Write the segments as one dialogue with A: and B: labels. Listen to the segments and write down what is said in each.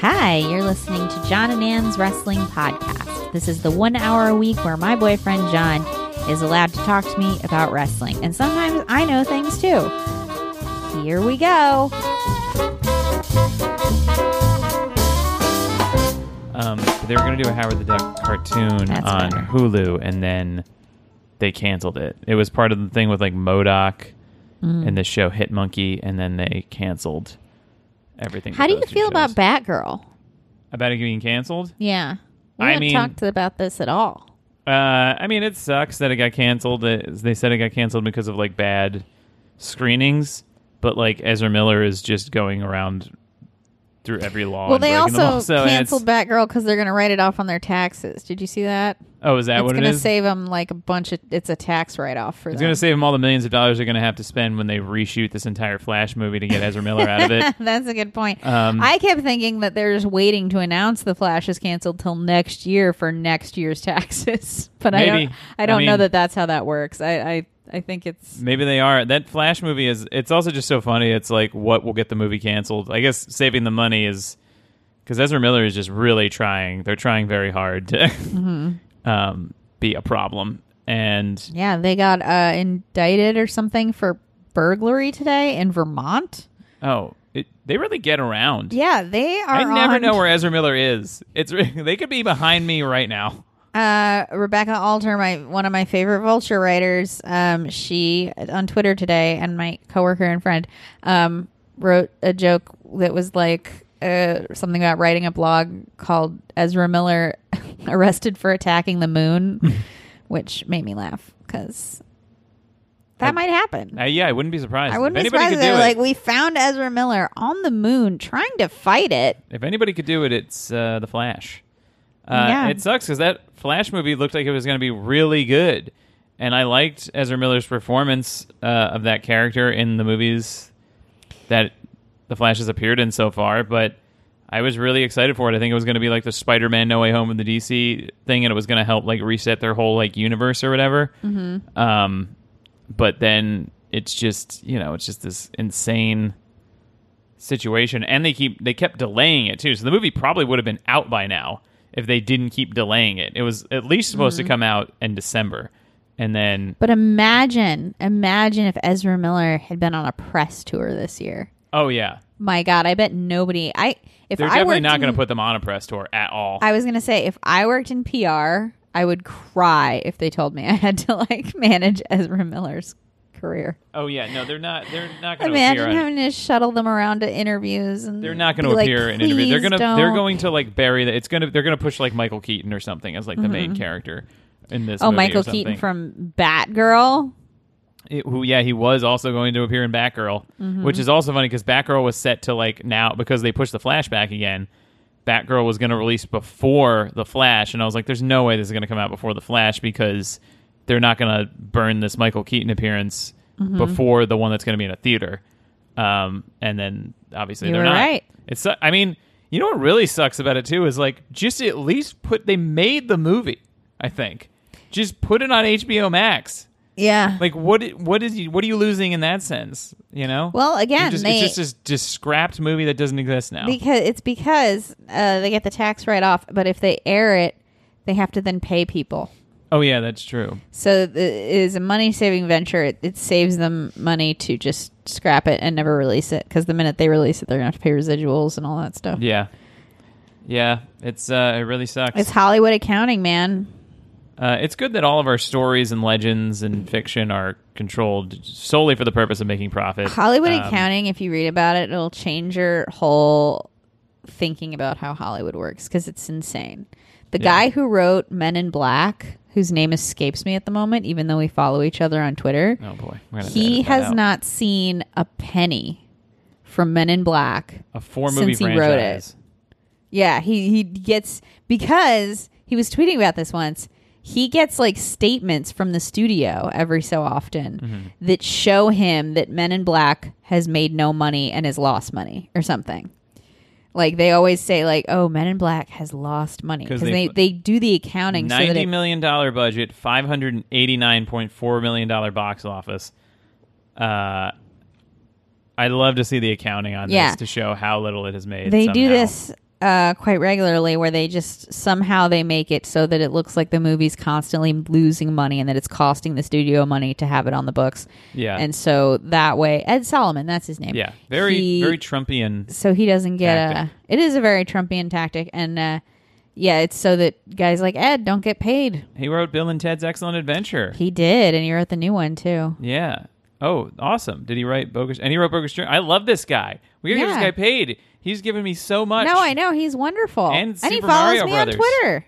A: Hi, you're listening to John and Ann's Wrestling Podcast. This is the one hour a week where my boyfriend John is allowed to talk to me about wrestling. And sometimes I know things too. Here we go.
B: Um, they were going to do a Howard the Duck cartoon
A: That's
B: on
A: better.
B: Hulu, and then they canceled it. It was part of the thing with like MODOK
A: Mm.
B: and the show Hit Monkey, and then they canceled everything.
A: How do you feel about. Batgirl?
B: about it being canceled?
A: Yeah. We
B: I
A: haven't
B: mean-
A: talked about this at all.
B: Uh, I mean, it sucks that it got canceled. It- They said it got canceled because of like bad screenings, but like Ezra Miller is just going around through every law.
A: Well,
B: and
A: they also
B: so
A: canceled Batgirl because they're going to write it off on their taxes. Did you see that?
B: Oh, is that what
A: it's
B: what it
A: going to save them like a bunch of. It's a tax write off for
B: It's going to save them all the millions of dollars they're going to have to spend when they reshoot this entire Flash movie to get Ezra Miller out of it.
A: That's a good point.
B: Um,
A: I kept thinking that they're just waiting to announce the Flash is canceled till next year for next year's taxes, but I don't. I don't
B: I
A: know that that's how that works. I I, I think it's
B: Maybe they are. That Flash movie is. It's also just so funny. It's like what will get the movie canceled. I guess saving the money is because Ezra Miller is just really trying. They're trying very hard to
A: Mm-hmm.
B: um, be a problem. And
A: yeah. They got uh, indicted or something for burglary today in Vermont.
B: oh, it, they really get around.
A: Yeah, they are.
B: I never
A: on-
B: know where Ezra Miller is. It's they could be behind me right now.
A: Uh, Rebecca Alter, my one of my favorite Vulture writers, um, she on Twitter today, and my coworker and friend, um, wrote a joke that was like uh, something about writing a blog called Ezra Miller arrested for attacking the moon, which made me laugh because that
B: I-
A: might happen.
B: Uh, yeah, I wouldn't be surprised.
A: I wouldn't
B: if
A: be
B: anybody
A: surprised
B: could
A: if they
B: do
A: were
B: it.
A: like, we found Ezra Miller on the moon trying to fight it.
B: If anybody could do it, it's uh, the Flash. Uh,
A: Yeah.
B: It sucks because that Flash movie looked like it was going to be really good, and I liked Ezra Miller's performance uh, of that character in the movies that the Flash has appeared in so far. But I was really excited for it. I think it was going to be like the Spider-Man No Way Home of the DC thing, and it was going to help like reset their whole like universe or whatever. Mm-hmm. Um, but then it's just you know it's just this insane situation and they keep they kept delaying it too so the movie probably would have been out by now if they didn't keep delaying it it was at least supposed
A: Mm-hmm.
B: to come out in december and then
A: But imagine, imagine if Ezra Miller had been on a press tour this year.
B: oh yeah
A: My God, I bet nobody. I if
B: they're
A: I
B: definitely not going to put them on a press tour at all
A: I was gonna say if I worked in PR, I would cry if they told me I had to like manage Ezra Miller's career.
B: oh yeah no they're not they're not going to
A: Imagine
B: appear on,
A: having to shuttle them around to interviews and
B: they're not going to
A: like,
B: appear in interviews they're going to they're going to like bury that it's going to they're going to push like michael keaton or something as like the main character in this
A: Oh,
B: movie
A: Michael. Keaton from Batgirl.
B: It- who yeah he was also going to appear in Batgirl,
A: Mm-hmm.
B: which is also funny because Batgirl was set to like now because they pushed the Flash back again. Batgirl was going to release before the Flash, and I was like, "There's no way this is going to come out before the Flash because they're not going to burn this Michael Keaton appearance
A: Mm-hmm.
B: before the one that's going to be in a theater." Um, and then obviously
A: You
B: they're not.
A: right.
B: It's I mean, you know what really sucks about it too is like just at least put they made the movie. I think just put it on HBO Max.
A: Yeah.
B: Like what? What is you? What are you losing in that sense? You know.
A: Well, again,
B: just,
A: they-
B: it's just this just scrapped movie that doesn't exist now.
A: Because it's because uh, they get the tax write off, but if they air it, they have to then pay people.
B: Oh yeah, that's true.
A: So it is a money saving venture. It, it saves them money to just scrap it and never release it because the minute they release it, they're gonna have to pay residuals and all that stuff.
B: Yeah, yeah. It's uh, it really sucks.
A: It's Hollywood accounting, man.
B: uh, it's good that all of our stories and legends and fiction are controlled solely for the purpose of making profit.
A: Hollywood
B: Um,
A: accounting, if you read about it, it'll change your whole thinking about how Hollywood works because it's insane. The
B: Yeah.
A: guy who wrote Men in Black, whose name escapes me at the moment, even though we follow each other on Twitter,
B: Oh boy,
A: he has
B: out.
A: not seen a penny from Men in Black
B: a four movie
A: since he wrote it. Yeah, he he gets because he was tweeting about this once. He gets like statements from the studio every so often
B: Mm-hmm.
A: that show him that Men in Black has made no money and has lost money or something. Like they always say, like, "Oh, Men in Black has lost money
B: 'Cause
A: because
B: they-
A: they, they do the accounting so that
B: Ninety
A: it,
B: million dollar budget, five hundred and eighty nine point four million dollar box office. Uh, I'd love to see the accounting on
A: Yeah.
B: this to show how little it has made.
A: they do
B: somehow.
A: this uh, quite regularly where they just somehow they make it so that it looks like the movie's constantly losing money and that it's costing the studio money to have it on the books.
B: Yeah.
A: And so that way, Ed Solomon, that's his name.
B: Yeah, very
A: He-
B: very Trumpian.
A: So he doesn't get
B: Tactic.
A: a. It is a very Trumpian tactic, and uh, yeah, it's so that guys like Ed don't get paid.
B: He wrote Bill and Ted's Excellent Adventure.
A: He did, and he wrote the new one too.
B: Yeah. Oh, awesome! Did he write Bogus? And he wrote Bogus Journey. I love this guy. We gotta
A: Yeah.
B: this guy paid. He's given me so much.
A: No, I know he's wonderful,
B: And
A: he
B: Super
A: follows
B: Mario
A: me
B: Brothers.
A: on Twitter.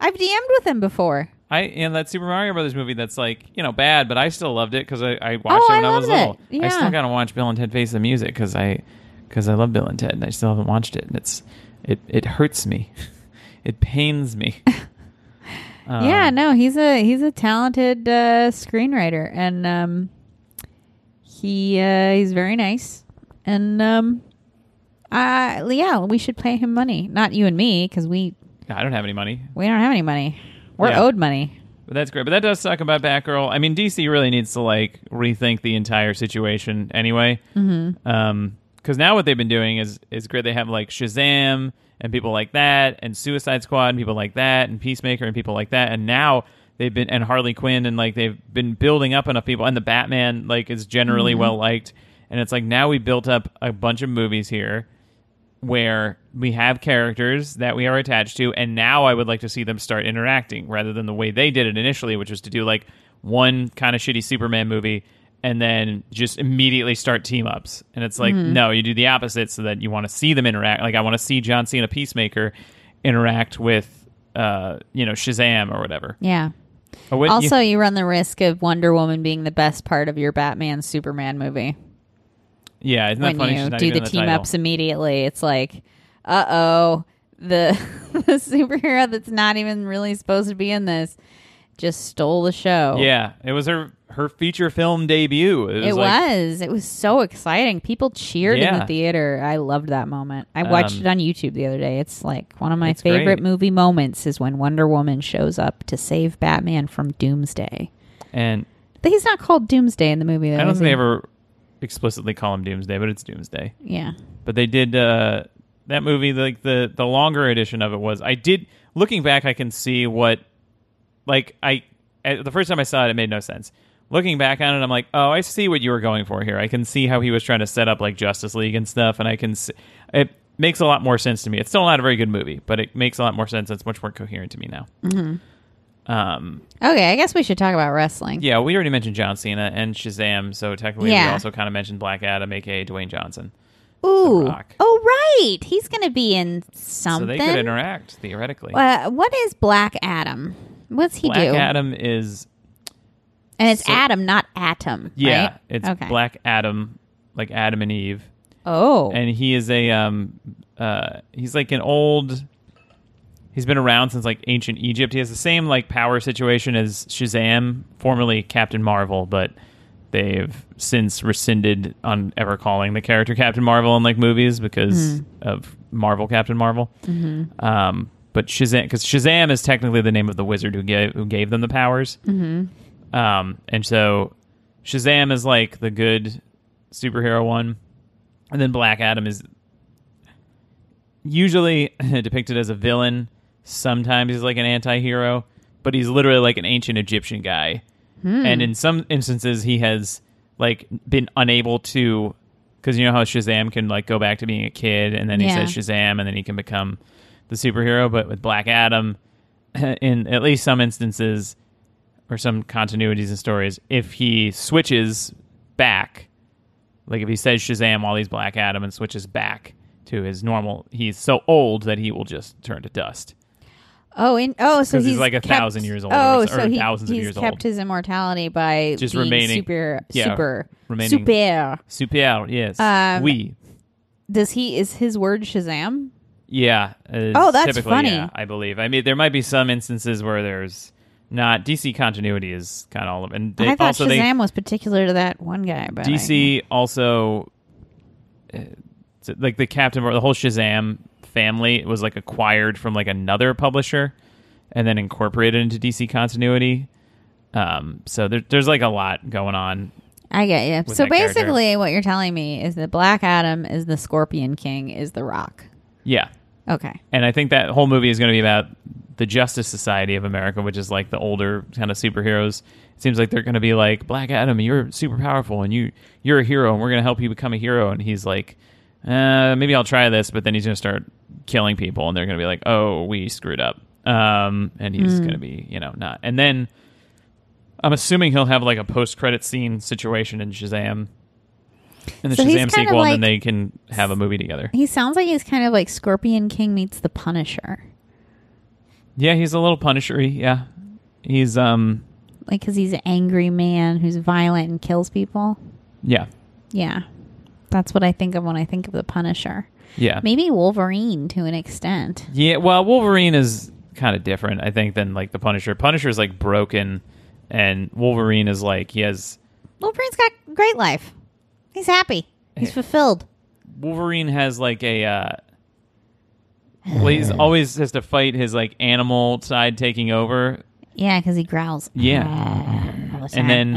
A: I've DM'd with him before.
B: I and that Super Mario Brothers movie that's like you know bad, but I still loved it because I, I watched
A: Oh,
B: it when
A: I
B: I, was little.
A: it.
B: I still gotta watch Bill and Ted Face the Music because I because I love Bill and Ted and I still haven't watched it and it's it it hurts me, it pains me. Um,
A: yeah, no, he's a he's a talented uh, screenwriter, and um, he uh, he's very nice, and um, uh, yeah, we should pay him money. Not you and me, because we
B: I don't have any money,
A: we don't have any money. We're
B: Yeah.
A: owed money.
B: but that's great. But that does suck about Batgirl. I mean, DC really needs to like rethink the entire situation anyway. Mm-hmm. Um, because now what they've been doing is is great. They have like Shazam and people like that, and Suicide Squad and people like that, and Peacemaker and people like that, and now they've been and Harley Quinn and like they've been building up enough people, and the Batman like is generally well liked, and it's like now we built up a bunch of movies here where we have characters that we are attached to, and now I would like to see them start interacting rather than the way they did it initially, which was to do like one kind of shitty Superman movie and then just immediately start team ups. And it's like, no, you do the opposite so that you want to see them interact. Like I want to see John Cena Peacemaker interact with uh, you know, Shazam or whatever.
A: Yeah.
B: Or what-
A: Also, you run the risk of Wonder Woman being the best part of your Batman Superman movie
B: yeah, isn't that
A: when
B: funny?
A: you do the
B: the
A: team
B: title.
A: ups immediately. It's like, uh oh, the the superhero that's not even really supposed to be in this just stole the show.
B: Yeah, it was her her feature film debut. It was.
A: It
B: like,
A: was. It was so exciting. People cheered in the theater. I loved that moment. I watched
B: Um,
A: it on YouTube the other day. It's like one of my favorite
B: great.
A: movie moments is when Wonder Woman shows up to save Batman from Doomsday.
B: And
A: He's not called Doomsday in the movie. Though,
B: I don't think they ever explicitly call him Doomsday, but it's Doomsday.
A: Yeah.
B: But they did uh, that movie. Like the the longer edition of it was. I did looking back, I can see what like I the first time I saw it, it made no sense. Looking back on it, I'm like, oh, I see what you were going for here. I can see how he was trying to set up like Justice League and stuff, and I can see, it makes a lot more sense to me. It's still not a very good movie, but it makes a lot more sense. It's much more coherent to me now. Mm-hmm. Um,
A: Okay, I guess we should talk about wrestling.
B: yeah, we already mentioned John Cena and Shazam, so technically we also kind of mentioned Black Adam, aka Dwayne Johnson.
A: Ooh. Oh, right. He's going to be in something.
B: So they could interact theoretically.
A: Uh, what is Black Adam? What's he
B: Black
A: do?
B: Black Adam is
A: And it's
B: So-
A: Adam, not Atom.
B: yeah,
A: right?
B: it's
A: okay.
B: Black Adam, like Adam and Eve,
A: Oh,
B: and he is a um uh he's like an old. He's been around since like ancient Egypt. He has the same like power situation as Shazam, formerly Captain Marvel, but they've since rescinded on ever calling the character Captain Marvel in like movies because of Marvel Captain Marvel. Um, but Shazam, because Shazam is technically the name of the wizard who gave who gave them the powers. Mm-hmm. Um, and so Shazam is like the good superhero one, and then Black Adam is usually depicted as a villain. Sometimes he's like an anti-hero, but he's literally like an ancient Egyptian guy. Hmm. And in some instances, he has like been unable to, because you know how Shazam can like go back to being a kid, and then he
A: Yeah.
B: says Shazam, and then he can become the superhero. But with Black Adam, in at least some instances or some continuities and stories, if he switches back, like if he says Shazam while he's Black Adam and switches back to his normal, he's so old that he will just turn to dust.
A: Oh, in, oh, so
B: 'Cause he's
A: he's
B: like a
A: kept-
B: thousand years old or
A: Oh,
B: s- or
A: so he,
B: thousands of
A: he's
B: years
A: kept
B: old.
A: his immortality by
B: Just
A: being
B: remaining-
A: super,
B: yeah,
A: super,
B: remaining-
A: super.
B: Super, yes.
A: Um,
B: we.
A: Does he? Is his word Shazam?
B: Yeah.
A: Oh, that's
B: typically,
A: funny.
B: Yeah, I believe. I mean, there might be some instances where there's not DC continuity is kind of all of, and they
A: I thought
B: also
A: Shazam
B: they
A: was particular to that one guy, but I-
B: DC also uh, like the Captain Mar- the whole Shazam family it was like acquired from like another publisher and then incorporated into DC continuity. Um, so there, there's like a lot going on.
A: I get you. So
B: that character.
A: basically, what you're telling me is that Black Adam is the Scorpion King, is the Rock.
B: Yeah,
A: Okay.
B: and I think that whole movie is going to be about the Justice Society of America, which is like the older kind of superheroes. It seems like they're going to be like Black Adam, you're super powerful, and you you're a hero, and we're going to help you become a hero. And he's like, uh, maybe I'll try this, but then he's going to start killing people, and they're going to be like, oh, we screwed up, um, and he's going to be you know not. And then I'm assuming he'll have like a post credit scene situation in Shazam. In the
A: So
B: Shazam sequel, and then they can have a movie together.
A: He sounds like he's kind of like Scorpion King meets the Punisher.
B: Yeah, he's a little Punishery. Yeah, he's um,
A: Like, because he's an angry man who's violent and kills people.
B: yeah,
A: Yeah. That's what I think of when I think of the Punisher.
B: yeah.
A: Maybe Wolverine to an extent.
B: Yeah, well, Wolverine is kind of different, I think, than like the Punisher. Punisher is like broken, and Wolverine is like he has.
A: Wolverine's got a great life. He's happy. He's
B: Yeah.
A: fulfilled.
B: Wolverine has like a. Uh, well, he's always has to fight his like animal side taking over.
A: Yeah, because he growls.
B: Yeah, and then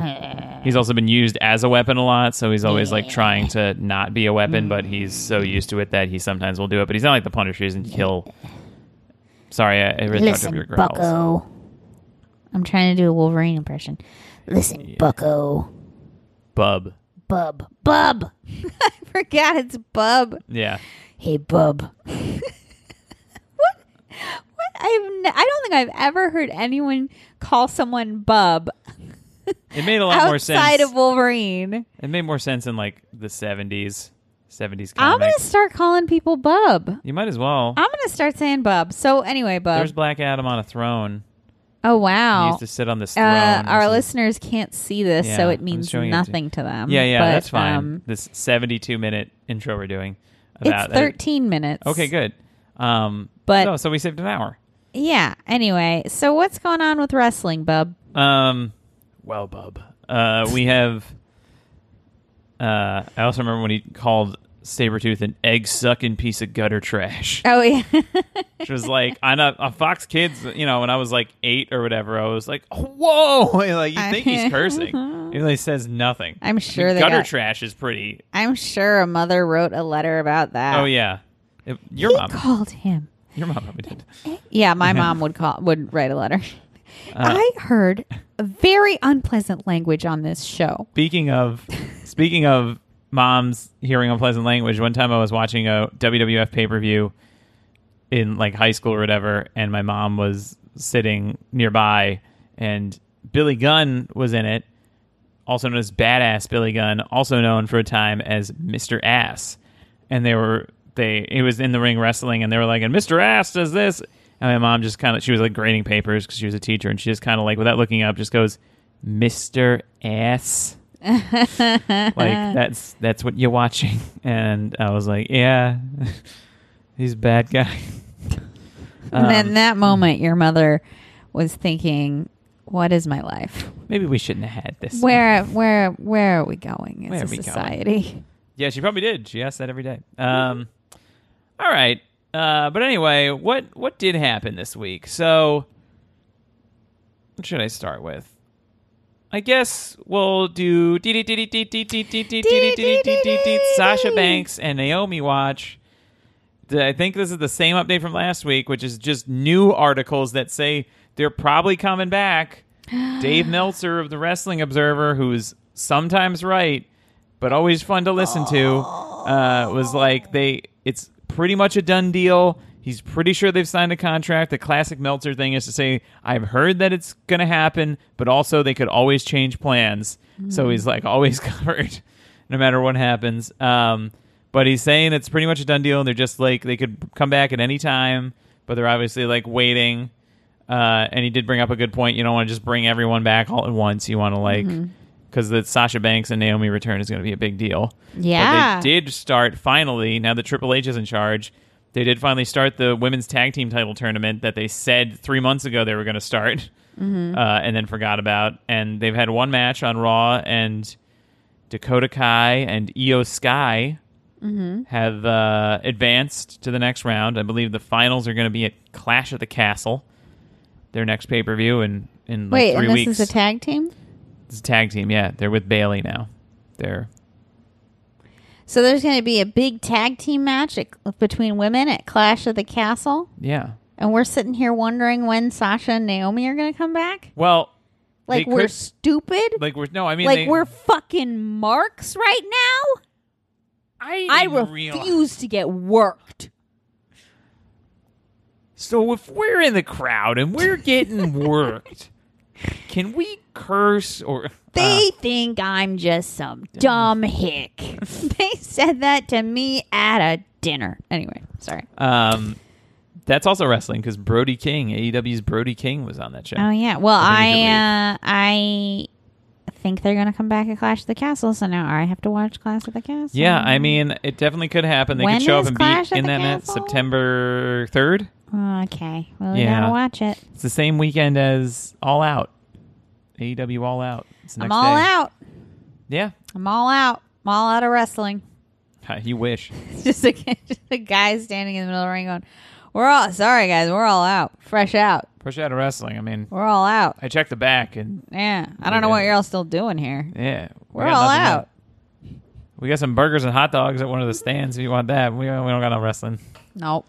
B: he's also been used as a weapon a lot, so he's always like trying to not be a weapon, but mm. he's so used to it that he sometimes will do it. But he's not like the Punisher; he doesn't kill. Sorry, I, I really talked
A: Listen,
B: over your growls.
A: Bucko. I'm trying to do a Wolverine impression. Listen, Bucko.
B: Bub.
A: Bub. Bub. I forgot it's Bub.
B: Yeah.
A: Hey, Bub. what? What? I've n- I don't think I've ever heard anyone call someone Bub
B: It made a lot more sense.
A: outside of Wolverine.
B: It made more sense in like the seventies, seventies
A: I'm gonna start calling people Bub.
B: you might as well.
A: I'm gonna start saying Bub. So anyway, Bub.
B: There's Black Adam on a throne.
A: oh wow!
B: He used to sit on this throne.
A: Uh, our listeners can't see this,
B: Yeah,
A: so it means
B: showing it to-
A: nothing to, them.
B: Yeah, yeah,
A: But,
B: that's fine.
A: um,
B: this seventy-two minute intro we're doing. About
A: it's 13 minutes.
B: Okay, good. Um,
A: But-
B: no, so we saved an hour.
A: Yeah. Anyway, so what's going on with wrestling, Bub?
B: Um, well, bub. Uh, we have. Uh, I also remember when he called Sabretooth an egg sucking piece of gutter trash.
A: Oh yeah.
B: which was like on a, a Fox Kids, you know, when I was like eight or whatever, I was like, whoa, like you think he's cursing, he really says nothing.
A: I'm sure they
B: gutter
A: got-
B: trash is pretty.
A: I'm sure a mother wrote a letter about that.
B: Oh yeah, It- your
A: he
B: mom,
A: called him.
B: your mom probably did.
A: Yeah, my mom would call would write a letter.
B: Uh,
A: I heard very unpleasant language on this show.
B: Speaking of, speaking of moms hearing unpleasant language, one time I was watching a WWF pay per view in like high school or whatever, and my mom was sitting nearby, and Billy Gunn was in it, also known as Badass Billy Gunn, also known for a time as Mr. Ass, and they were they it was in the ring wrestling, and they were like, and Mr. Ass does this, and my mom just kind of she was like grading papers because she was a teacher, and she just kind of like without looking up just goes, Mr. Ass. like that's that's what you're watching and i was like yeah he's a bad guy
A: and then
B: Um,
A: that moment, your mother was thinking, "What is my life?
B: maybe we shouldn't have had this
A: Where, where, where are we going
B: Where
A: as
B: are
A: a
B: we going?
A: society?"
B: yeah she probably did she asked that every day um all right uh but anyway what what did happen this week so what should i start with I guess we'll do Sasha Banks and Naomi watch. I think this is the same update from last week, which is just new articles that say they're probably coming back. Dave Meltzer of the Wrestling Observer, who's sometimes right, but always fun to listen to, uh, was like they it's pretty much a done deal. He's pretty sure they've signed a contract. The classic Meltzer thing is to say, I've heard that it's going to happen, but also they could always change plans. So he's like always covered no matter what happens. Um, but he's saying it's pretty much a done deal. And they're just like, they could come back at any time, but they're obviously like waiting. Uh, and he did bring up a good point. You don't want to just bring everyone back all at once. You want to like, because the Sasha Banks and Naomi return is going to be a big deal.
A: Yeah.
B: But they did start finally, now that Triple H is in charge, they did finally start the women's tag team title tournament that they said three months ago they were going to start uh, and then forgot about. And they've had one match on Raw, and Dakota Kai and Iyo Sky have uh, advanced to the next round. I believe the finals are going to be at Clash at the Castle, their next pay per view in, in like
A: Wait,
B: three
A: and this
B: weeks.
A: is a tag team.
B: It's a tag team, yeah. They're with Bayley now. They're
A: So there's going to be a big tag team match at, between women at Clash of the Castle,
B: Yeah.
A: and we're sitting here wondering when Sasha and Naomi are going to come back.
B: Well,
A: Like we're
B: could-
A: stupid.
B: like we're no, I mean
A: like
B: they-
A: we're fucking marks right now.
B: I,
A: I
B: realize-
A: refuse to get worked.
B: So if we're in the crowd and we're getting worked, can we curse or
A: They think I'm just some dumb hick. they said that to me at a dinner. Anyway, sorry.
B: um that's also wrestling because Brody King, AEW's Brody King was on that show.
A: Oh yeah. Well,
B: I
A: I uh, I think they're gonna come back at Clash of the Castle, so now I have to watch Clash of the Castle.
B: Yeah, I mean, it definitely could happen. They
A: When
B: could show up and
A: Clash
B: be in that
A: Castle?
B: September 3rd.
A: Okay. Well, we
B: Yeah.
A: gotta watch it.
B: It's the same weekend as All Out. AEW All Out. It's the
A: I'm
B: next
A: all
B: day.
A: out.
B: Yeah.
A: I'm all out. I'm all out of wrestling.
B: You wish.
A: It's just a, just a guy standing in the middle of the ring going, "We're all sorry, guys. We're all out. Fresh out.
B: Push out of wrestling. I mean,
A: We're all out."
B: I checked the back and
A: Yeah. I don't know what you're all still doing here.
B: yeah. we
A: We're
B: got
A: all
B: nothing
A: out.
B: left. We got some burgers and hot dogs at one of the stands if you want that. We, we don't got no wrestling.
A: Nope.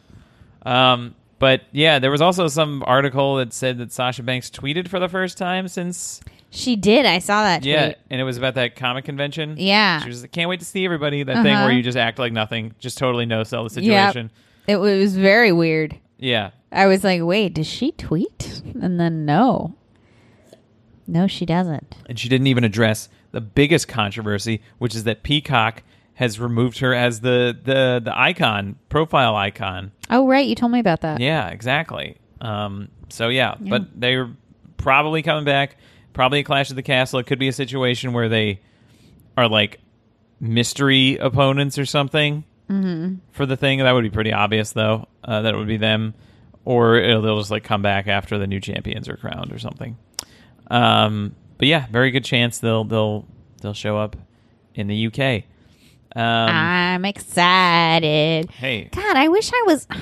B: Um, but yeah, there was also some article that said that Sasha Banks tweeted for the first time since
A: She did. I saw that.
B: yeah,
A: tweet.
B: and it was about that comic convention.
A: Yeah.
B: She was like, can't wait to see everybody. That thing
A: Uh-huh.
B: where you just act like nothing, just totally no sell the
A: Yep.
B: situation.
A: It was very weird.
B: Yeah.
A: I was like, wait, does she tweet? And then no. No, she doesn't.
B: And she didn't even address the biggest controversy, which is that Peacock has removed her as the the the icon, profile icon.
A: Oh, right. You told me about that.
B: Yeah, exactly. Um, so yeah, but they're probably coming back. Probably a Clash of the Castle. It could be a situation where they are like mystery opponents or something
A: Mm-hmm.
B: for the thing. That would be pretty obvious, though. Uh, that it would be them, or they'll just like come back after the new champions are crowned or something. Um, but yeah, very good chance they'll they'll they'll show up in the UK. Um,
A: I'm excited.
B: hey,
A: God, I wish I was.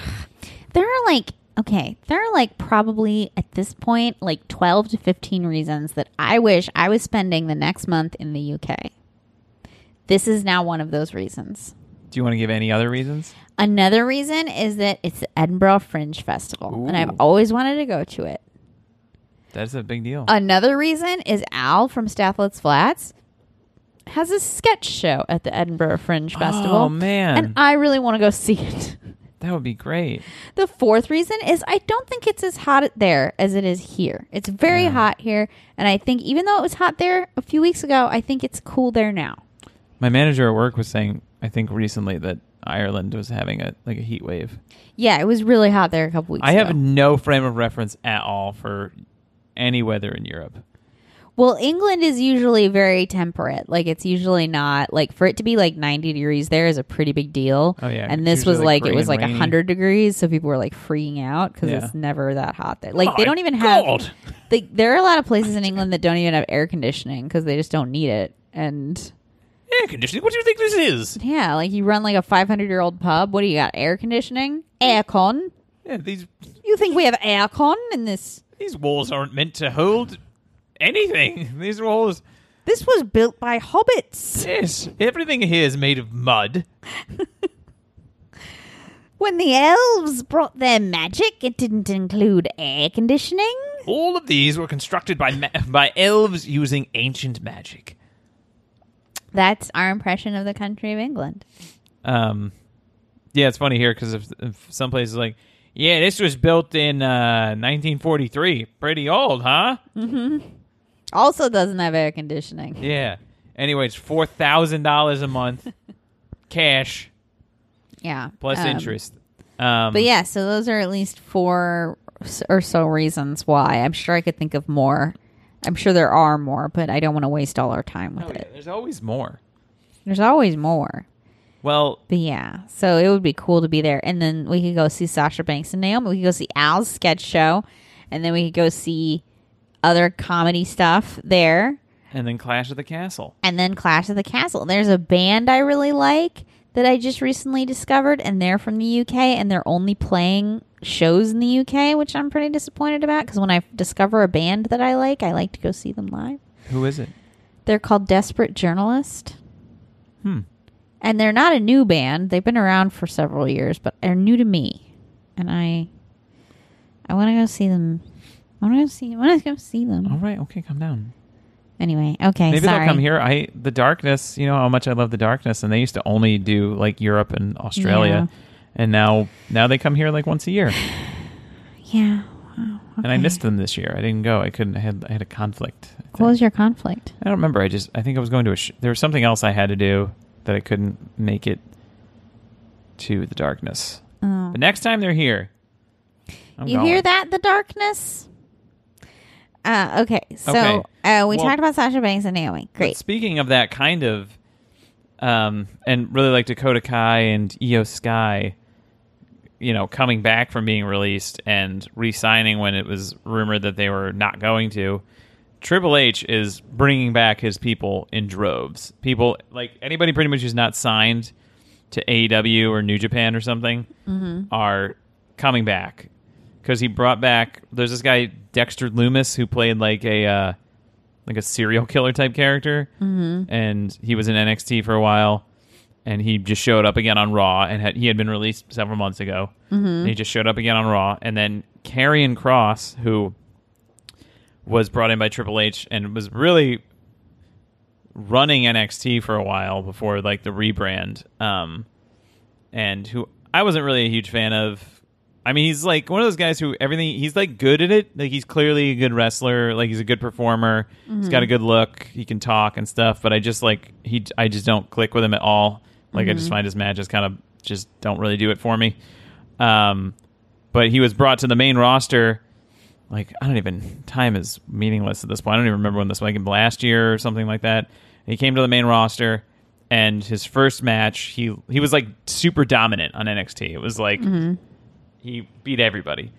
A: There are like, okay, there are like probably at this point like 12 to 15 reasons that I wish I was spending the next month in the UK. This is now one of those reasons.
B: do you want to give any other reasons?
A: Another reason is that it's the Edinburgh Fringe Festival, and I've always wanted to go to it.
B: That's a big deal.
A: Another reason is Al from Stathlet's Flats has a sketch show at the Edinburgh Fringe oh, Festival.
B: Oh man,
A: And I really want to go see it.
B: that would be great.
A: The fourth reason is I don't think it's as hot there as it is here. It's very
B: Yeah.
A: hot here, and I think even though it was hot there a few weeks ago, I think it's cool there now.
B: My manager at work was saying, I think recently that Ireland was having a like a heat wave.
A: Yeah, it was really hot there a couple weeks
B: I
A: ago.
B: have no frame of reference at all for any weather in Europe.
A: Well, England is usually very temperate. Like it's usually not like for it to be like 90 degrees there is a pretty big deal.
B: Oh, yeah.
A: And this was
B: like,
A: like it was like
B: rainy.
A: 100 degrees, so people were like freaking out cuz
B: Yeah.
A: it's never that hot there. Like
B: Oh,
A: they don't even have
B: God.
A: they, there are a lot of places in England that don't even have air conditioning cuz they just don't need it. And
B: Air conditioning. What do you think this is?
A: yeah, like you run like a 500-year-old pub, what do you got? Air conditioning? Aircon?
B: Yeah, these
A: You think we have aircon in this
B: these walls aren't meant to hold anything. These walls.
A: This was built by hobbits.
B: Yes, everything here is made of mud.
A: When the elves brought their magic, it didn't include air conditioning.
B: All of these were constructed by ma- by elves using ancient magic.
A: That's our impression of the country of England.
B: Um, yeah, it's funny here because if, if some places like, yeah, this was built in uh, 1943. Pretty old, huh?
A: Also doesn't have air conditioning.
B: Yeah. Anyway, it's four thousand dollars a month, cash
A: Yeah.
B: plus
A: Um,
B: interest. Um,
A: But yeah, so those are at least four or so reasons why. I'm sure I could think of more. I'm sure there are more, but I don't want to waste all our time with
B: oh, yeah,
A: it.
B: there's always more.
A: There's always more.
B: Well,
A: But yeah, so it would be cool to be there. And then we could go see Sasha Banks and Naomi. We could go see Al's sketch show. And then we could go see other comedy stuff there.
B: and then Clash of the Castle.
A: And then Clash of the Castle. There's a band I really like that I just recently discovered. And they're from the UK. And they're only playing shows in the UK, which I'm pretty disappointed about. Because when I discover a band that I like, I like to go see them live.
B: Who is it?
A: They're called Desperate Journalist.
B: Hmm.
A: and they're not a new band. They've been around for several years, but they're new to me, and I I want to go see them. I want to go see. I want to go see them.
B: All right, okay, calm down.
A: Anyway, okay.
B: Maybe
A: sorry.
B: they'll come here. I the darkness. You know how much I love the darkness, and they used to only do like Europe and Australia, and now now they come here like once a year.
A: Yeah. Wow,
B: And I missed them this year. I didn't go. I couldn't. I had I had a conflict.
A: What was your conflict?
B: I don't remember. I just I think I was going to a. Sh- there was something else I had to do that I couldn't make it to the darkness.
A: Oh.
B: But next time they're here, I'm
A: you
B: going.
A: hear that? The darkness. Uh, okay, so
B: Okay.
A: Uh, we
B: Well-
A: talked about Sasha Banks and Naomi. Great.
B: speaking of that kind of, um, and really like Dakota Kai and Iyo Sky, you know, coming back from being released and re-signing when it was rumored that they were not going to. Triple H is bringing back his people in droves. People like anybody pretty much who's not signed to AEW or New Japan or something are coming back because he brought back. There's this guy Dexter Lumis who played like a uh, like a serial killer type character, mm-hmm. and he was in NXT for a while, and he just showed up again on Raw, and had, he had been released several months ago. Mm-hmm. And he just showed up again on Raw, and then Karrion Kross, who was brought in by Triple H and was really running NXT for a while before like the rebrand, um, and who I wasn't really a huge fan of. I mean, he's like one of those guys who everything he's like good at it. Like he's clearly a good wrestler. Like he's a good performer. He's got a mm-hmm. good look. He can talk and stuff. But I just like he. I just don't click with him at all. Like I just mm-hmm. find his matches kind of just don't really do it for me. Um, but he was brought to the main roster. Like I don't even time is meaningless at this point. I don't even remember when this was, like last year or something like that. He came to the main roster, and his first match, he he was like super dominant on NXT. It was like mm-hmm. He beat everybody.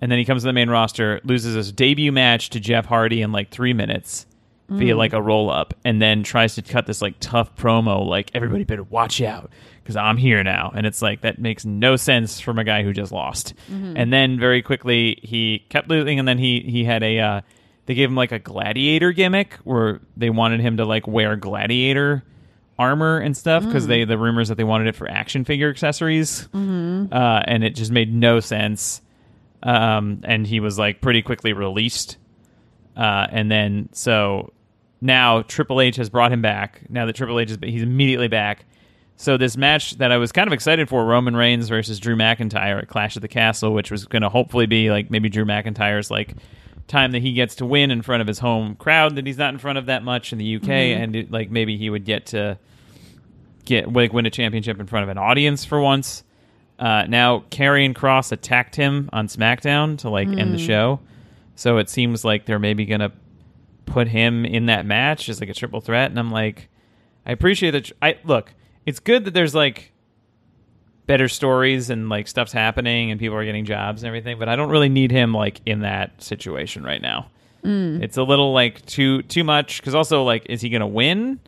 B: And then he comes to the main roster, loses his debut match to Jeff Hardy in like three minutes via like a roll up, and then tries to cut this like tough promo, like everybody better watch out because I'm here now. And it's like that makes no sense from a guy who just lost. And then very quickly he kept losing, and then he he had a uh, they gave him like a gladiator gimmick where they wanted him to like wear gladiator armor and stuff because they the rumors that they wanted it for action figure accessories. Uh, and it just made no sense. Um, and he was like pretty quickly released. Uh, and then so now Triple H has brought him back. Now that Triple H is he's immediately back. So this match that I was kind of excited for Roman Reigns versus Drew McIntyre at Clash of the Castle which was going to hopefully be like maybe Drew McIntyre's like time that he gets to win in front of his home crowd that he's not in front of that much in the UK and it, like maybe he would get to get like win a championship in front of an audience for once. Uh, now Karrion Kross attacked him on SmackDown to like end the show, so it seems like they're maybe gonna put him in that match as like a triple threat. And I'm like, I appreciate that. I look, it's good that there's like better stories and like stuff's happening and people are getting jobs and everything, but I don't really need him like in that situation right now. It's a little like too too much because also like, is he gonna win?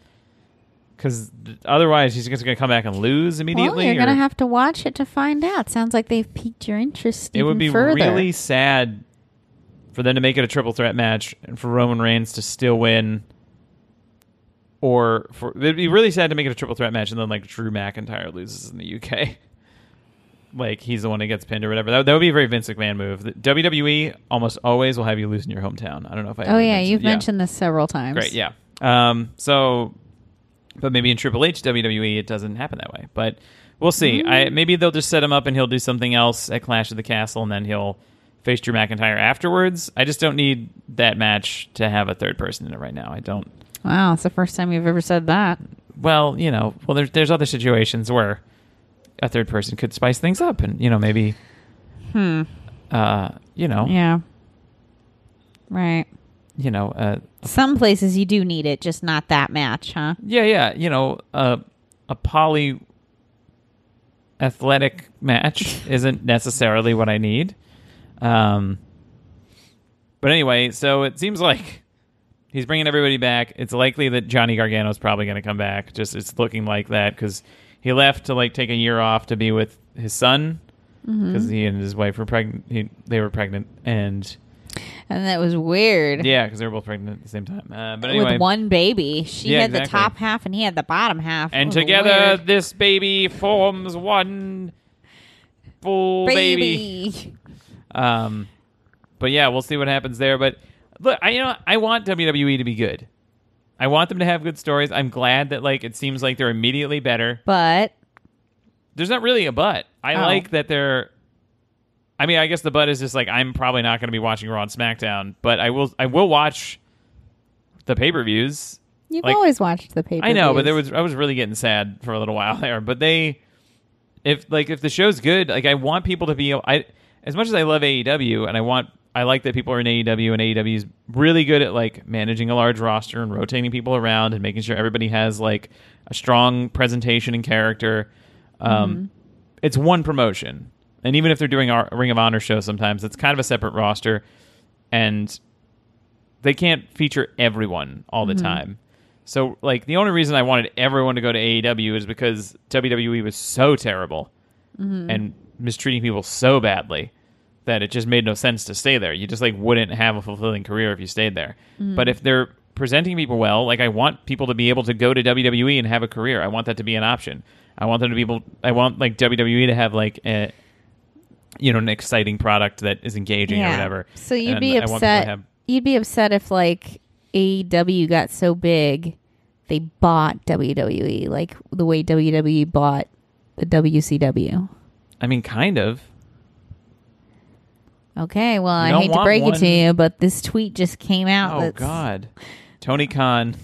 B: Because otherwise, he's just going to come back and lose immediately.
A: well, you're gonna have to watch it to find out. Sounds like they've piqued your interest.
B: it would be
A: further.
B: really sad for them to make it a triple threat match and for Roman Reigns to still win. Or for it'd be really sad to make it a triple threat match and then like Drew McIntyre loses in the UK. like he's the one that gets pinned or whatever. That, that would be a very Vince McMahon move. The WWE almost always will have you lose in your hometown. I don't know if I.
A: Oh yeah,
B: mentioned-
A: you've mentioned this several times.
B: Great, yeah. Um, so, but maybe in Triple H WWE it doesn't happen that way. But we'll see. I
A: Mm.
B: maybe they'll just set him up and he'll do something else at Clash of the Castle, and then he'll face Drew McIntyre afterwards. I just don't need that match to have a third person in it right now. I don't.
A: Wow, it's the first time you've ever said that.
B: Well, you know, well there's there's other situations where a third person could spice things up, and you know maybe,
A: Hmm.
B: uh, you know,
A: Yeah. Right.
B: You know, uh,
A: Some places you do need it, just not that match, huh?
B: Yeah, yeah. You know, uh, a poly athletic match isn't necessarily what I need. Um, but anyway, so it seems like he's bringing everybody back. It's likely that Johnny Gargano is probably going to come back. Just it's looking like that because he left to like take a year off to be with his son because he and his wife were pregnant. He, they were pregnant, and
A: and that was weird.
B: Yeah, because they were both pregnant at the same time. Uh, but anyway,
A: With one baby, she
B: Yeah,
A: had the top half and he had the bottom half.
B: And together
A: weird.
B: this baby forms one full baby.
A: baby.
B: Um, but yeah, we'll see what happens there. But look, I you know I want WWE to be good. I want them to have good stories. I'm glad that like it seems like they're immediately better.
A: But
B: There's not really a but. I
A: Oh.
B: like that they're. I mean, I guess the but is just like I'm probably not going to be watching Raw and SmackDown, but I will. I will watch the pay per views.
A: you've
B: Like-
A: always watched the paper.
B: I know, but there was I was really getting sad for a little while there. But they, if like if the show's good, like I want people to be. I as much as I love AEW and I want I like that people are in AEW and AEW is really good at like managing a large roster and rotating people around and making sure everybody has like a strong presentation and character. Um, It's one promotion, and even if they're doing our Ring of Honor show, sometimes it's kind of a separate roster, and they can't feature everyone all the mm-hmm. time. So, like, the only reason I wanted everyone to go to AEW is because WWE was so terrible mm-hmm. and mistreating people so badly that it just made no sense to stay there. You just like wouldn't have a fulfilling career if you stayed there. Mm-hmm. But if they're presenting people well, like I want people to be able to go to WWE and have a career. I want that to be an option. I want them to be able. I want like WWE to have like a, you know, an exciting product that is engaging or whatever.
A: So you'd
B: And
A: be
B: I want people to
A: upset.
B: have-
A: You'd be upset if like AEW got so big, they bought WWE like the way WWE bought the WCW.
B: I mean, kind of.
A: Okay, well, I hate to break
B: one-
A: it to you, but this tweet just came out.
B: Oh
A: that's-
B: God, Tony Khan.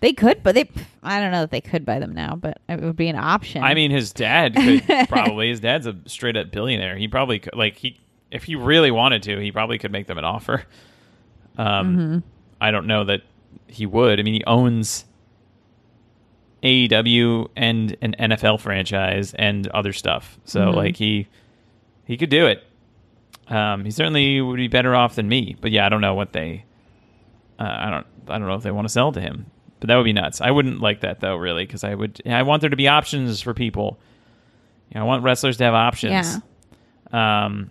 A: They could, but they. I don't know that they could buy them now, but it would be an option.
B: I mean, his dad could probably. His dad's a straight up billionaire. He probably could, like he if he really wanted to, he probably could make them an offer. Um,
A: Mm-hmm.
B: I don't know that he would. I mean, he owns AEW and an NFL franchise and other stuff. So
A: Mm-hmm.
B: like he he could do it. Um, he certainly would be better off than me. But yeah, I don't know what they. Uh, I don't. I don't know if they want to sell to him. But that would be nuts. I wouldn't like that though, really, because I would. I want there to be options for people. You know, I want wrestlers to have options. Yeah. Um.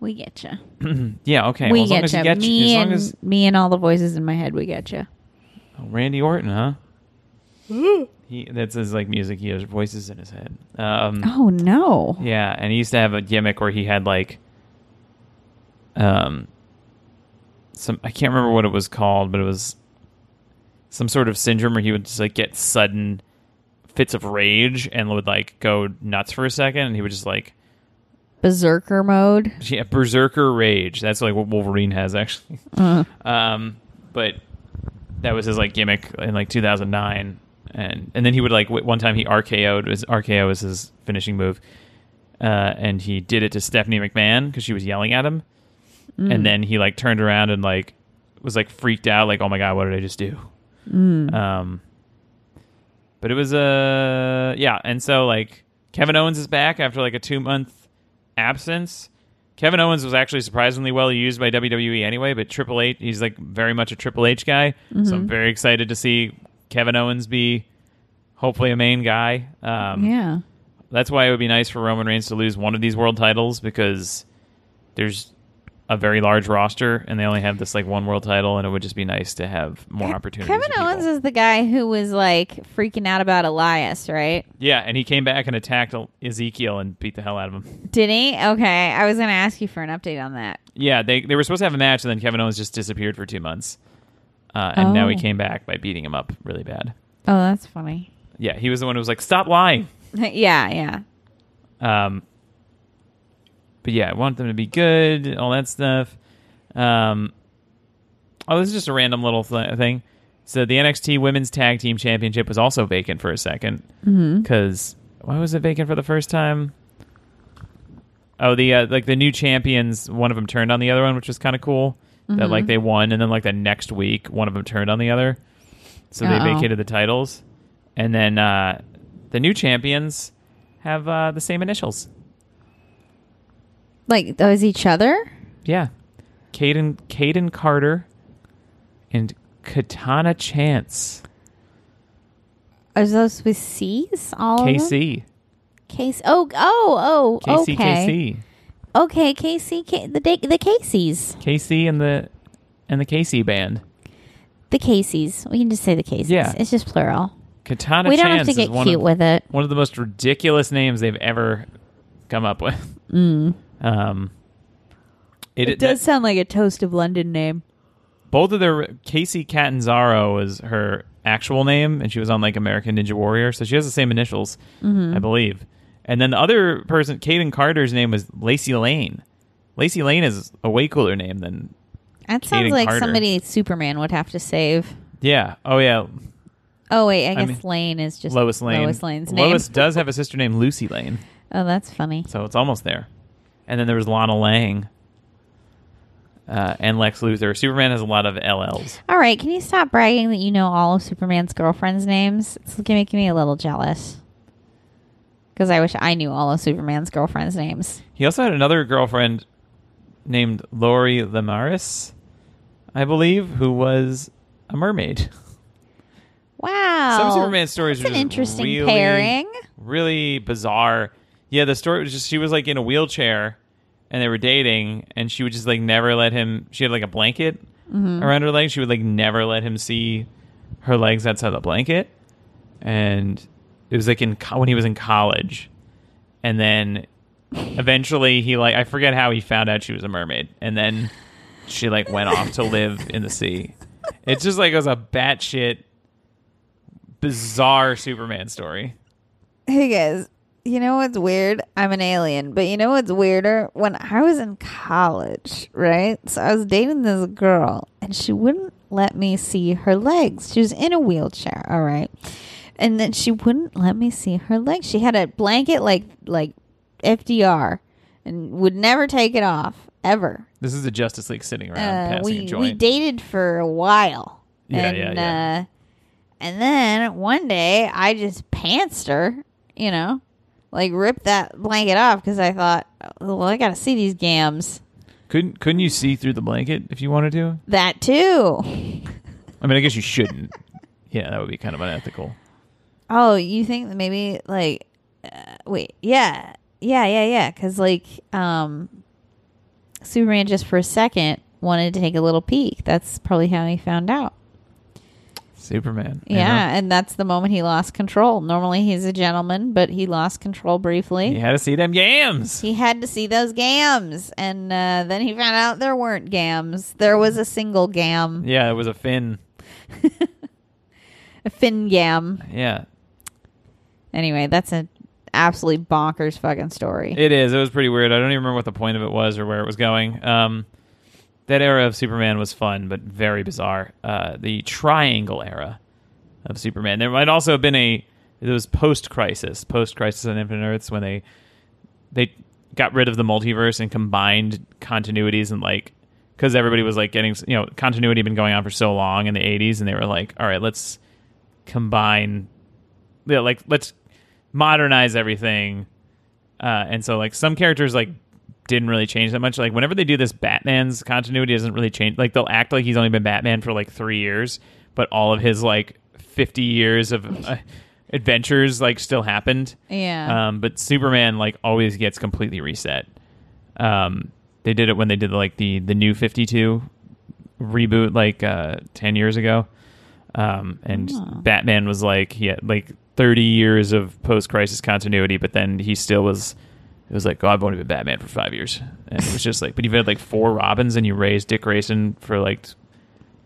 A: we get you.
B: Yeah. Okay.
A: we
B: well, as long
A: get
B: as you
A: you.
B: get,
A: Me
B: as long
A: and
B: as
A: me and all the voices in my head. We get you.
B: oh, Randy Orton, huh? he that's his like music. He has voices in his head. Um.
A: Oh no!
B: Yeah, and he used to have a gimmick where he had like um some I can't remember what it was called, but it was some sort of syndrome where he would just like get sudden fits of rage and would like go nuts for a second and he would just like
A: Berserker mode.
B: yeah, berserker rage. That's like what Wolverine has actually.
A: Uh,
B: Um, but that was his like gimmick in like 2009, and and then he would like one time he RKO'd his RKO was his finishing move, uh, and he did it to Stephanie McMahon because she was yelling at him, and then he like turned around and like was like freaked out like oh my god what did I just do? Um, but it was uh yeah, and so like Kevin Owens is back after like a two month absence. Kevin Owens was actually surprisingly well used by WWE anyway, but Triple H, he's like very much a Triple H guy. So I'm very excited to see Kevin Owens be hopefully a main guy. Um,
A: yeah.
B: That's why it would be nice for Roman Reigns to lose one of these world titles because there's a very large roster and they only have this like one world title, and it would just be nice to have more opportunities.
A: Kevin Owens is the guy who was like freaking out about Elias, right?
B: yeah, and he came back and attacked Ezekiel and beat the hell out of him.
A: Did he? Okay, I was going to ask you for an update on that.
B: Yeah, they they were supposed to have a match, and then Kevin Owens just disappeared for two months, uh, and now he
A: Oh.
B: came back by beating him up really bad.
A: Oh, that's funny.
B: Yeah, he was the one who was like, "Stop lying."
A: yeah, yeah.
B: Um, but yeah, I want them to be good, all that stuff. Um, oh, this is just a random little th- thing. So the NXT Women's Tag Team Championship was also vacant for a second because why was it vacant for the first time? Oh, the uh, like the new champions, one of them turned on the other one, which was kind of cool. That like they won, and then like the next week, one of them turned on the other, so they
A: Uh-oh.
B: vacated the titles. And then uh, the new champions have uh, the same initials.
A: Like those each other?
B: Yeah, Kayden Kayden Carter and Katana Chance
A: Are those with C's? All?
B: KC
A: Case. Oh, oh, oh.
B: KC
A: okay.
B: KC.
A: Okay, Casey, Ca- the the Caseys,
B: Casey and the and the Casey band.
A: the Caseys. We can just say the Caseys.
B: Yeah.
A: it's just plural.
B: Katana
A: we don't
B: Chance
A: have to get
B: is one
A: cute
B: of,
A: with it.
B: one of the most ridiculous names they've ever come up with.
A: Mm.
B: Um, it,
A: It does sound like a toast of London name.
B: both of their Kacy Catanzaro was her actual name, and she was on like American Ninja Warrior, so she has the same initials,
A: Mm-hmm.
B: I believe. And then the other person, Kayden Carter's name was Lacey Lane. Lacey Lane is a way cooler name than
A: That sounds
B: Kayden
A: like
B: Carter.
A: somebody Superman would have to save.
B: yeah. Oh yeah,
A: Oh wait, I guess
B: mean,
A: Lane is just
B: Lois Lane.
A: Lois Lane's name.
B: Lois does have a sister named Lucy Lane,
A: Oh, that's funny.
B: so it's almost there. And then there was Lana Lang. Uh, and Lex Luthor. Superman has a lot of LLs.
A: All right, can you stop bragging that you know all of Superman's girlfriends' names? It's making me a little jealous. Because I wish I knew all of Superman's girlfriends' names.
B: He also had another girlfriend named Lori Lemaris, I believe, who was a mermaid.
A: Wow.
B: Some Superman stories
A: That's
B: are
A: an interesting
B: really,
A: pairing.
B: Really bizarre. Yeah, the story was just she was like in a wheelchair and they were dating and she would just like never let him she had like a blanket
A: Mm-hmm.
B: around her legs. She would like never let him see her legs outside the blanket. And it was like in co- when he was in college. And then eventually he like I forget how he found out she was a mermaid. And then she like went off to live in the sea. It's just like it was a batshit bizarre Superman story.
A: Hey guys, you know what's weird? I'm an alien, but you know what's weirder? When I was in college, right? So I was dating this girl, and she wouldn't let me see her legs. She was in a wheelchair, all right, and then she wouldn't let me see her legs. She had a blanket like like FDR, and would never take it off ever.
B: This is the Justice League sitting around
A: Uh,
B: passing a
A: we we dated for a while.
B: Yeah,
A: and,
B: yeah, yeah.
A: Uh, and then one day I just pantsed her, you know, like ripped that blanket off because I thought, well, I got to see these gams.
B: couldn't couldn't you see through the blanket if you wanted to?
A: That too.
B: I mean, I guess you shouldn't. yeah, that would be kind of unethical.
A: Oh, you think that maybe like, uh, wait, yeah, yeah, yeah, yeah, because like, um, Superman just for a second wanted to take a little peek. That's probably how he found out.
B: Superman.
A: Yeah, and that's the moment he lost control. Normally he's a gentleman, but he lost control briefly.
B: He had to see them yams.
A: He had to see those gams, and uh, then he found out there weren't gams. There was a single gam,
B: Yeah, it was a fin.
A: a fin gam.
B: Yeah,
A: Anyway, that's an absolutely bonkers fucking story.
B: it is. It was pretty weird. I don't even remember what the point of it was or where it was going. Um, that era of Superman was fun, but very bizarre. Uh, the Triangle era of Superman. There might also have been a. It was post Crisis, post Crisis on Infinite Earths when they they got rid of the multiverse and combined continuities and like because everybody was like getting you know continuity had been going on for so long in the 80s and they were like all right let's combine yeah like let's modernize everything uh, and so like some characters like didn't really change that much like whenever they do this batman's continuity doesn't really change like they'll act like he's only been batman for like three years but all of his like 50 years of uh, adventures like still happened
A: yeah.
B: um, but Superman like always gets completely reset. Um, they did it when they did like the the new Fifty Two reboot like uh, ten years ago, um, and Batman was like he had like thirty years of post crisis continuity, but then he still was. It was like, oh, I've only been Batman for five years, and it was just like, but you've had like four Robins, and you raised Dick Grayson for like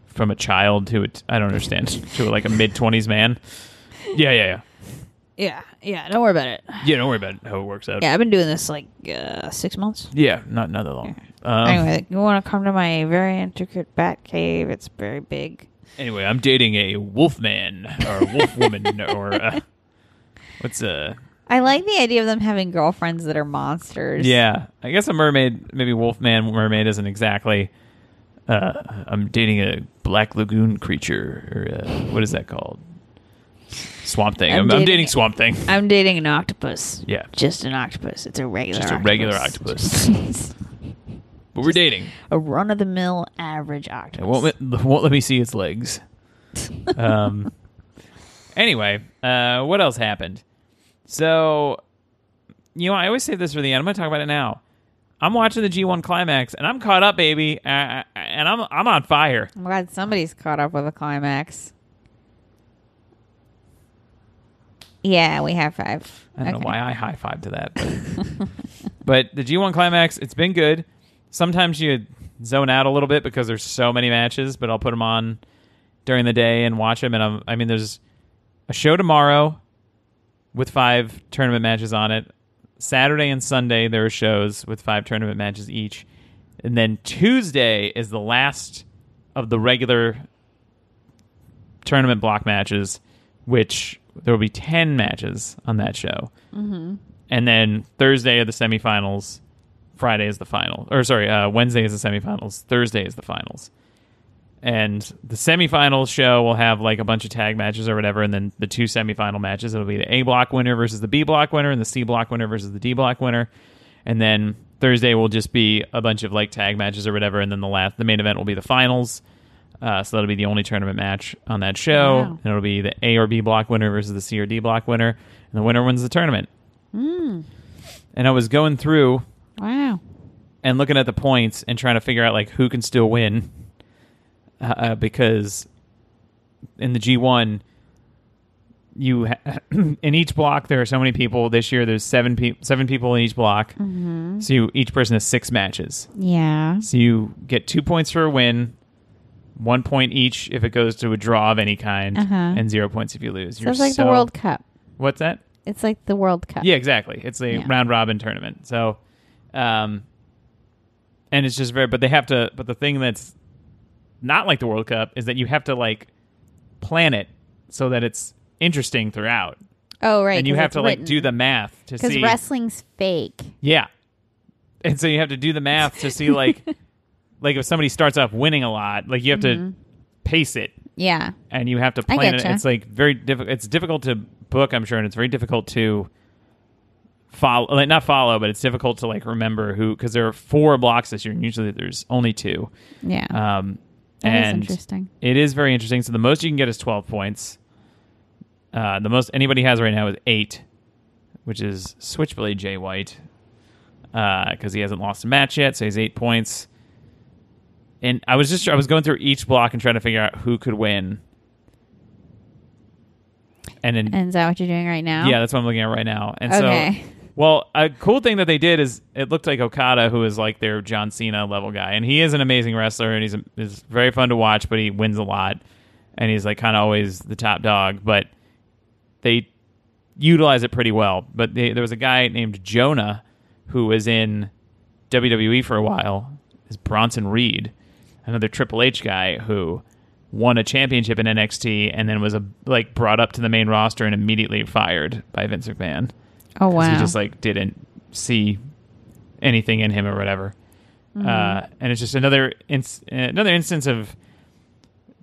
B: from a child to a, I don't understand to like a mid twenties man. Yeah, yeah, yeah.
A: yeah, yeah. Don't worry about it.
B: Yeah, don't worry about how it works out.
A: Yeah, I've been doing this like uh, six months.
B: Yeah, not not that long. Um,
A: anyway, you want to come to my very intricate bat cave? It's very big.
B: anyway, I'm dating a wolfman or a wolf woman or uh, what's uh
A: I like the idea of them having girlfriends that are monsters.
B: yeah. I guess a mermaid, maybe wolfman mermaid isn't exactly. Uh, I'm dating a black lagoon creature or uh, what is that called? Swamp thing.
A: I'm
B: I'm, I'm
A: dating
B: dating swamp thing.
A: I'm dating an octopus.
B: Yeah,
A: Just an octopus. It's a regular
B: Just a regular octopus. but we're dating.
A: a run of the mill average
B: It
A: octopus.
B: won't let, won't let me see its legs. um. Anyway, uh, what else happened? So, you know, I always say this for the end. I'm going to talk about it now. I'm watching the G1 climax and I'm caught up, baby, uh, and I'm I'm on fire.
A: I'm glad somebody's caught up with the climax. Yeah, we have five.
B: I don't
A: Okay.
B: know why I high five to that, but, but the G1 climax, it's been good. Sometimes you zone out a little bit because there's so many matches, but I'll put them on during the day and watch them. And I'm, I mean, there's a show tomorrow with five tournament matches on it. Saturday and Sunday there are shows with five tournament matches each, and then Tuesday is the last of the regular tournament block matches, which there will be 10 matches on that show. Mm-hmm. And then Thursday are the semifinals. Friday is the final. Or, sorry, uh, Wednesday is the semifinals. Thursday is the finals. And the semifinal show will have like a bunch of tag matches or whatever. And then the two semifinal matches, it'll be the A block winner versus the B block winner and the C block winner versus the D block winner. And then Thursday will just be a bunch of like tag matches or whatever. And then the last, the main event will be the finals. Uh, so that'll be the only tournament match on that show.
A: Wow.
B: And it'll be the A or B block winner versus the C or D block winner. And the winner wins the tournament. And I was going through
A: Wow.
B: and looking at the points and trying to figure out like who can still win uh, uh, because in the G1 you ha- in each block there are so many people this year there's seven pe- seven people in each block so you, each person has six matches
A: Yeah.
B: so you get two points for a win one point each if it goes to a draw of any kind
A: Uh-huh.
B: and zero points if you lose
A: So it's like the World Cup.
B: what's that
A: It's like the World Cup.
B: yeah, exactly. It's a
A: Yeah.
B: round robin tournament. So, um, and it's just very. But they have to. But the thing that's not like the World Cup is that you have to like plan it so that it's interesting throughout,
A: Oh, right.
B: and you have to like do the math to
A: because
B: see.
A: wrestling's fake.
B: yeah, and so you have to do the math to see like, like if somebody starts off winning a lot, like you have to pace it
A: Yeah.
B: and you have to plan it. It's like very difficult. It's difficult to book, I'm sure, and it's very difficult to follow. Like not follow, but it's difficult to like remember who because there are four blocks this year, and usually there's only two.
A: Yeah.
B: Um,
A: That is
B: and
A: interesting.
B: it is very interesting. So the most you can get is 12 points. Uh, the most anybody has right now is eight, which is Switchblade Jay White, because he hasn't lost a match yet, so he's eight points. And I was just I was going through each block and trying to figure out who could win. And then
A: And is that what you're doing right now?
B: yeah, that's what I'm looking at right now. And
A: Okay.
B: so, well, a cool thing that they did is it looked like Okada, who is like their John Cena level guy, and he is an amazing wrestler, and he's is very fun to watch, but he wins a lot, and he's like kind of always the top dog. But they utilize it pretty well. But they, there was a guy named Jonah who was in WWE for a while. Is Bronson Reed, another Triple H guy who won a championship in NXT and then was a, like brought up to the main roster and immediately fired by Vince McMahon.
A: Oh wow.
B: He just like didn't see anything in him or whatever.
A: Mm-hmm.
B: Uh, and it's just another ins- another instance of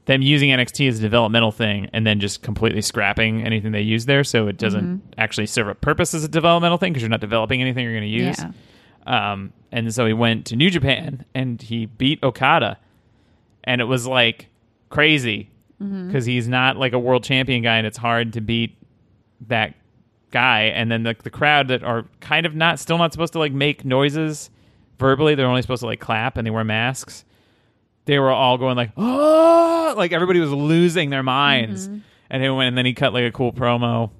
B: them using NXT as a developmental thing and then just completely scrapping anything they use there, so it doesn't
A: Mm-hmm.
B: actually serve a purpose as a developmental thing because you're not developing anything you're going to use.
A: Yeah.
B: Um, and so he went to New Japan and he beat Okada, and it was like crazy
A: Mm-hmm.
B: because he's not like a world champion guy, and it's hard to beat that guy. And then the the crowd that are kind of not still not supposed to like make noises verbally; they're only supposed to like clap, and they wear masks. They were all going like, oh, like everybody was losing their minds. Mm-hmm. And he went, and then he cut like a cool promo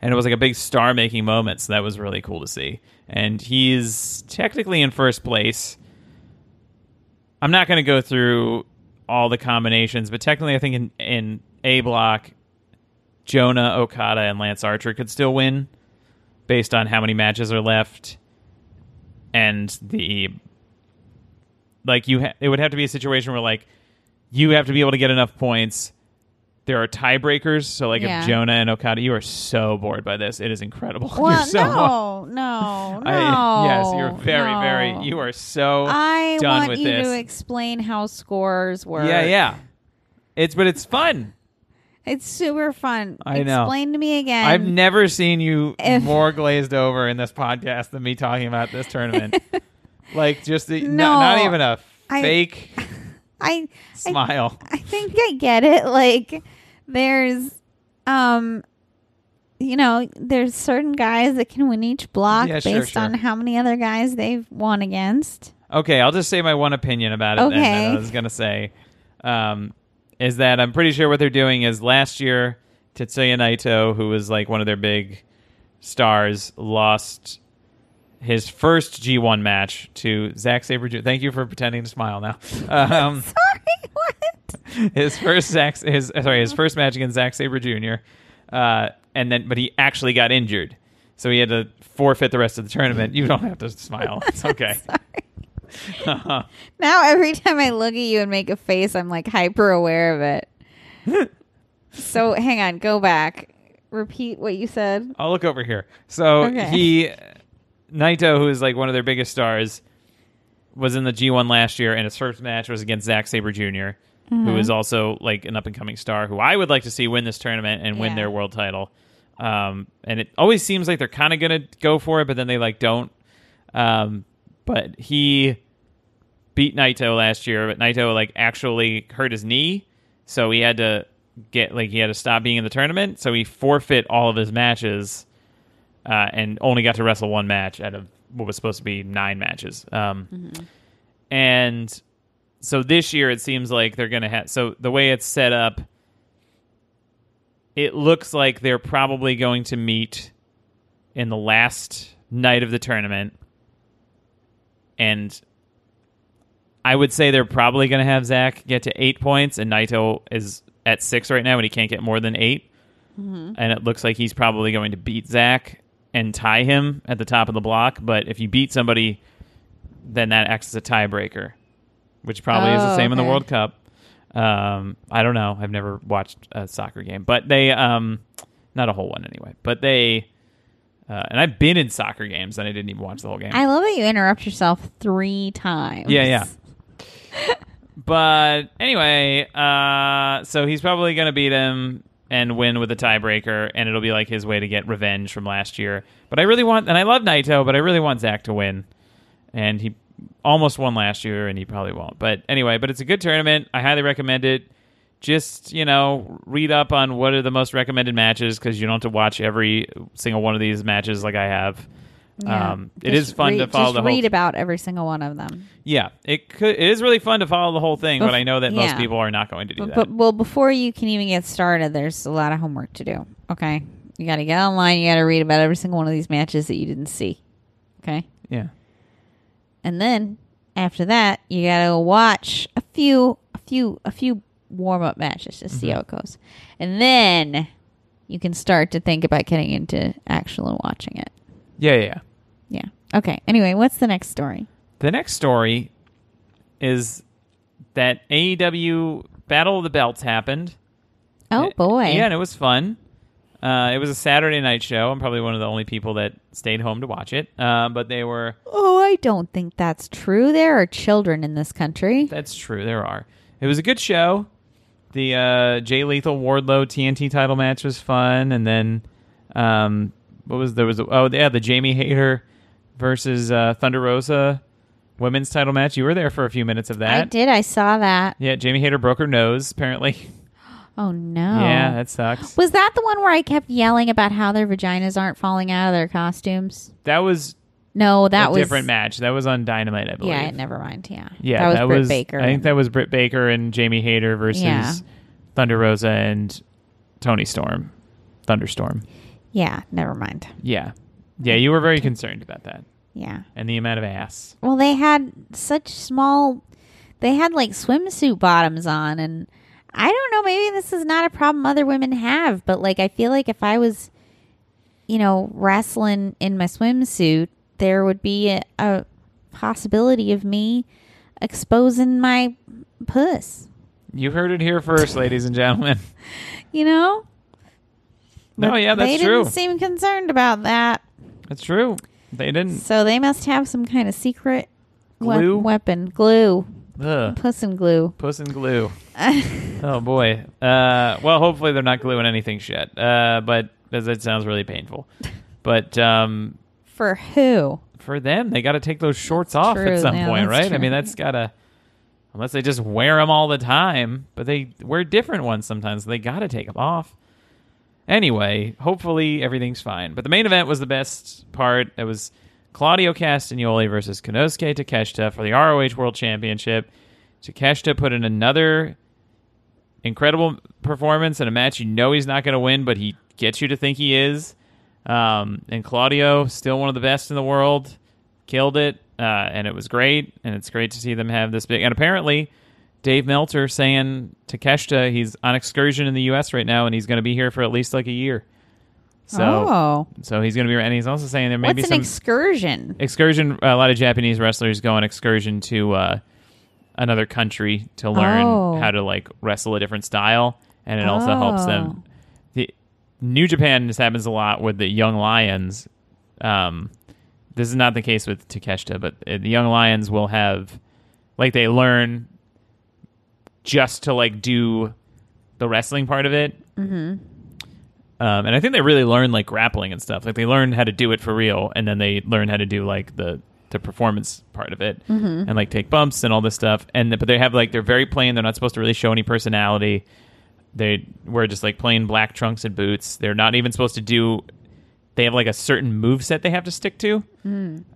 B: and it was like a big star making moment so that was really cool to see and he's technically in first place i'm not going to go through all the combinations but technically i think in, in a block jonah okada and lance archer could still win based on how many matches are left and the like you ha- it would have to be a situation where like you have to be able to get enough points there are tiebreakers so like
A: Yeah.
B: if jonah and okada you are so bored by this it is incredible
A: Well,
B: you're so
A: no, no, no.
B: I- yes you're very
A: no.
B: very you are so
A: I
B: done
A: want you
B: this
A: to explain how scores work.
B: yeah yeah it's but it's fun
A: It's super fun.
B: I know.
A: Explain to me again.
B: i've never seen you
A: If-
B: more glazed over in this podcast than me talking about this tournament like just the,
A: No,
B: not, not even a
A: I-
B: fake
A: I, I
B: smile
A: I think I get it. Like there's um you know, there's certain guys that can win each block
B: Yeah,
A: based
B: sure.
A: on how many other guys they've won against.
B: Okay, I'll just say my one opinion about it. Then, that
A: Okay.
B: I was gonna say um, is that I'm pretty sure what they're doing is last year Tetsuya Naito, who was like one of their big stars, lost his first G1 match to Zack Sabre Jr. Thank you for pretending to smile now. Um,
A: Sorry, what?
B: his first Zack, his sorry, his first match against Zack Sabre Jr. Uh, and then, but he actually got injured, so he had to forfeit the rest of the tournament. You don't have to smile; it's okay.
A: Sorry. Now every time I look at you and make a face, I'm like hyper aware of it. so hang on, go back. Repeat what you said.
B: I'll look over here. So
A: Okay.
B: he, Naito, who is like one of their biggest stars, was in the G1 last year, and his first match was against Zack Sabre Jr.,
A: Mm-hmm.
B: who is also like an up and coming star, who I would like to see win this tournament and win their world title. Um, and it always seems like they're kind of gonna go for it, but then they like don't. Um, but he beat Naito last year, but Naito like actually hurt his knee, so he had to get like he had to stop being in the tournament. So he forfeit all of his matches, uh, and only got to wrestle one match out of what was supposed to be nine matches. Um, And so this year it seems like they're gonna have. So the way it's set up, it looks like they're probably going to meet in the last night of the tournament, and I would say they're probably going to have Zack get to eight points, and Naito is at six right now, and he can't get more than 8 And it looks like he's probably going to beat Zack and tie him at the top of the block. But if you beat somebody, then that acts as a tiebreaker, which probably is the
A: Oh,
B: same in the. World Cup. Um, I don't know. I've never watched a soccer game, but they, um, not a whole one anyway. But they, uh, and I've been in soccer games, and I didn't even watch the whole game.
A: I love that you interrupt yourself three times.
B: Yeah, yeah. But anyway, uh, so he's probably going to beat him and win with a tiebreaker, and it'll be like his way to get revenge from last year. But I really want, and I love Naito, but I really want Zack to win. And he almost won last year, and he probably won't. But anyway, but it's a good tournament. I highly recommend it. Just you know, read up on what are the most recommended matches because you don't have to watch every single one of these matches like I have.
A: Yeah.
B: Um, it
A: Just
B: is fun
A: read,
B: to follow
A: just
B: the whole
A: read about every single one of them.
B: yeah, it could. It is really fun to follow the whole thing, but I know that most people are not going to do
A: But,
B: that.
A: but well, before you can even get started, there's a lot of homework to do. Okay, you got to get online. You got to read about every single one of these matches that you didn't see. Okay,
B: yeah,
A: and then after that, you got to watch a few, a few, a few warm up matches to
B: Mm-hmm.
A: see how it goes, and then you can start to think about getting into actual watching it.
B: yeah, yeah, yeah.
A: Yeah. Okay. Anyway, what's the next story?
B: The next story is that AEW Battle of the Belts happened.
A: Oh boy.
B: Yeah, and it was fun. Uh, it was a Saturday night show. I'm probably one of the only people that stayed home to watch it. Uh, but they were.
A: Oh, I don't think that's true. There are children in this country.
B: That's true. There are. It was a good show. The uh, Jay Lethal Wardlow TNT title match was fun, and then um, what was there was oh yeah the Jamie Hayter versus uh, Thunder Rosa women's title match. You were there for a few minutes of that.
A: I did. I saw that.
B: Yeah, Jamie Hayter broke her nose apparently.
A: Oh no.
B: Yeah, that sucks.
A: Was that the one where I kept yelling about how their vaginas aren't falling out of their costumes?
B: That was
A: No, that was
B: a
A: was
B: different match. That was on Dynamite, I believe.
A: Yeah, never mind. Yeah,
B: Yeah,
A: that was Britt Baker.
B: I think that was Britt Baker and Jamie Hayter versus
A: Yeah.
B: Thunder Rosa and Toni Storm, Thunderstorm.
A: yeah, never mind.
B: Yeah. Yeah, you were very concerned about that.
A: Yeah.
B: And the amount of ass.
A: Well, they had such small. They had like swimsuit bottoms on, and I don't know. Maybe this is not a problem other women have, but like I feel like if I was, you know, wrestling in my swimsuit, there would be a, a possibility of me exposing my puss.
B: You heard it here first, ladies and gentlemen.
A: You know.
B: No,
A: But
B: yeah, that's
A: they
B: true.
A: didn't seem concerned about that.
B: That's true. They didn't.
A: So they must have some kind of secret we-
B: Glue?
A: weapon. Glue.
B: Ugh.
A: Puss and glue.
B: Puss and glue. Oh boy. Uh, well, hopefully they're not gluing anything shut. Uh, but as it sounds really painful. But um,
A: For who?
B: for them, they got to take those shorts off
A: true.
B: at some
A: Yeah,
B: point,
A: that's
B: right? I mean, that's gotta. Unless they just wear them all the time, but they wear different ones sometimes. They got to take them off. Anyway, hopefully everything's fine. But the main event was the best part. It was Claudio Castagnoli versus Konosuke Takeshita for the ROH World Championship. Takeshita put in another incredible performance in a match you know he's not going to win, but he gets you to think he is. Um, and Claudio, still one of the best in the world, killed it, uh, and it was great. And it's great to see them have this big. And apparently, Dave Meltzer saying to Takeshita he's on excursion in the U.S. right now, and he's going to be here for at least like a year. So,
A: oh,
B: so he's going to be, and he's also saying there may
A: what's
B: be
A: an
B: some
A: excursion?
B: excursion. A lot of Japanese wrestlers go on excursion to uh, another country to learn
A: Oh.
B: how to like wrestle a different style, and it also helps
A: Oh.
B: them. New Japan this happens a lot with the young lions. Um, this is not the case with Takeshita, but uh, the young lions will have like they learn just to like do the wrestling part of it. Mm-hmm. Um, and I think they really learn like grappling and stuff. Like they learn how to do it for real, and then they learn how to do like the the performance part of it, and like take bumps and all this stuff. And but they have like they're very plain. They're not supposed to really show any personality. They wear just like plain black trunks and boots. They're not even supposed to do. They have like a certain move set they have to stick to.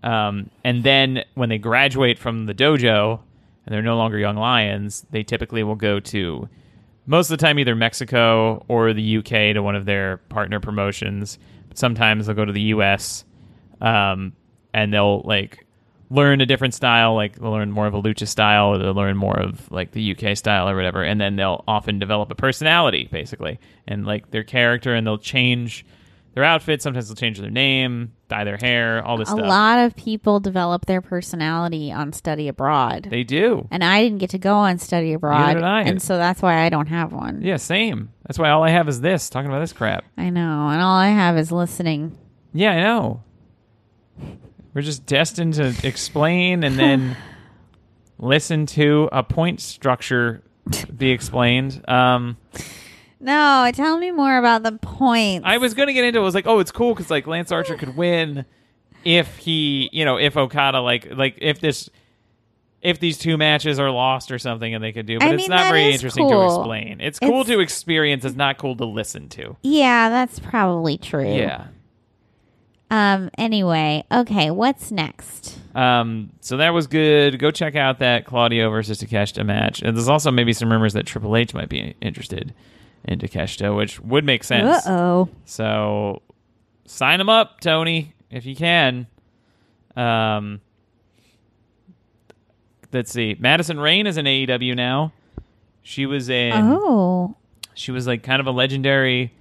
B: Um, and then when they graduate from the dojo and they're no longer young lions, they typically will go to most of the time either Mexico or the UK to one of their partner promotions. But sometimes they'll go to the US um, and they'll like learn a different style, like they'll learn more of a lucha style, or they'll learn more of like the UK style or whatever, and then they'll often develop a personality basically and like their character, and they'll change their outfit. Sometimes they'll change their name, dye their hair, all this stuff.
A: A
B: stuff.
A: lot of people develop their personality on study abroad.
B: They do.
A: and I didn't get to go on study abroad,
B: did I.
A: and so that's why I don't have one.
B: Yeah, same. That's why all I have is this, talking about this crap.
A: I know, and all I have is listening.
B: Yeah, I know. We're just destined to explain and then listen to a point structure be explained. Um,
A: No, tell me more about the points.
B: I was going to get into it. I was like, oh, it's cool because like Lance Archer could win if he, you know, if Okada like like if this if these two matches are lost or something and they could do, but
A: I
B: it's
A: mean,
B: not very interesting to explain. It's cool
A: It's-
B: to experience. It's not cool to listen to.
A: yeah, that's probably true.
B: Yeah.
A: Um. Anyway, okay. What's next?
B: Um, so that was good. Go check out that Claudio versus Takeshita match. And there's also maybe some rumors that Triple H might be interested in Takeshita, which would make sense.
A: Uh oh.
B: So sign him up, Tony, if you can. Um, let's see. Madison Rayne is in AEW now. She was in.
A: Oh.
B: She was like kind of a legendary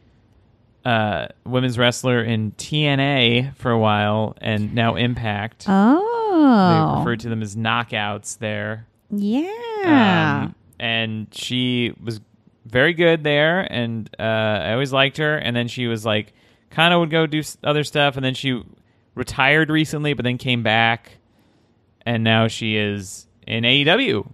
B: uh, women's wrestler in TNA for a while, and now Impact. They
A: Oh.
B: referred to them as knockouts there.
A: yeah.
B: Um, and she was very good there, and uh, I always liked her. And then she was like, kind of would go do other stuff, and then she retired recently, but then came back, and now she is in AEW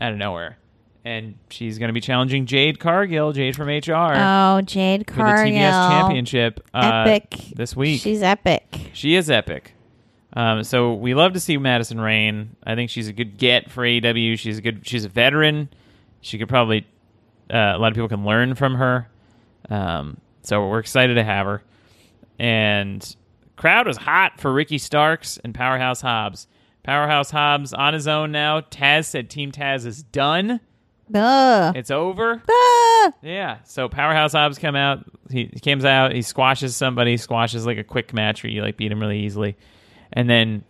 B: out of nowhere. And she's going to be challenging Jade Cargill, Jade from HR,
A: oh, Jade Cargill.
B: for the TBS Championship uh,
A: Epic.
B: this week.
A: She's epic.
B: She is epic. Um, so we love to see Madison Rayne. I think she's a good get for AEW. She's a good. She's a veteran. She could probably. Uh, a lot of people can learn from her. Um, so we're excited to have her. And crowd was hot for Ricky Starks and Powerhouse Hobbs. Powerhouse Hobbs on his own now. Taz said Team Taz is done. It's over.
A: Ah.
B: Yeah. So Powerhouse Hobbs come out. He, he comes out. He squashes somebody. Squashes like a quick match where you like beat him really easily, and then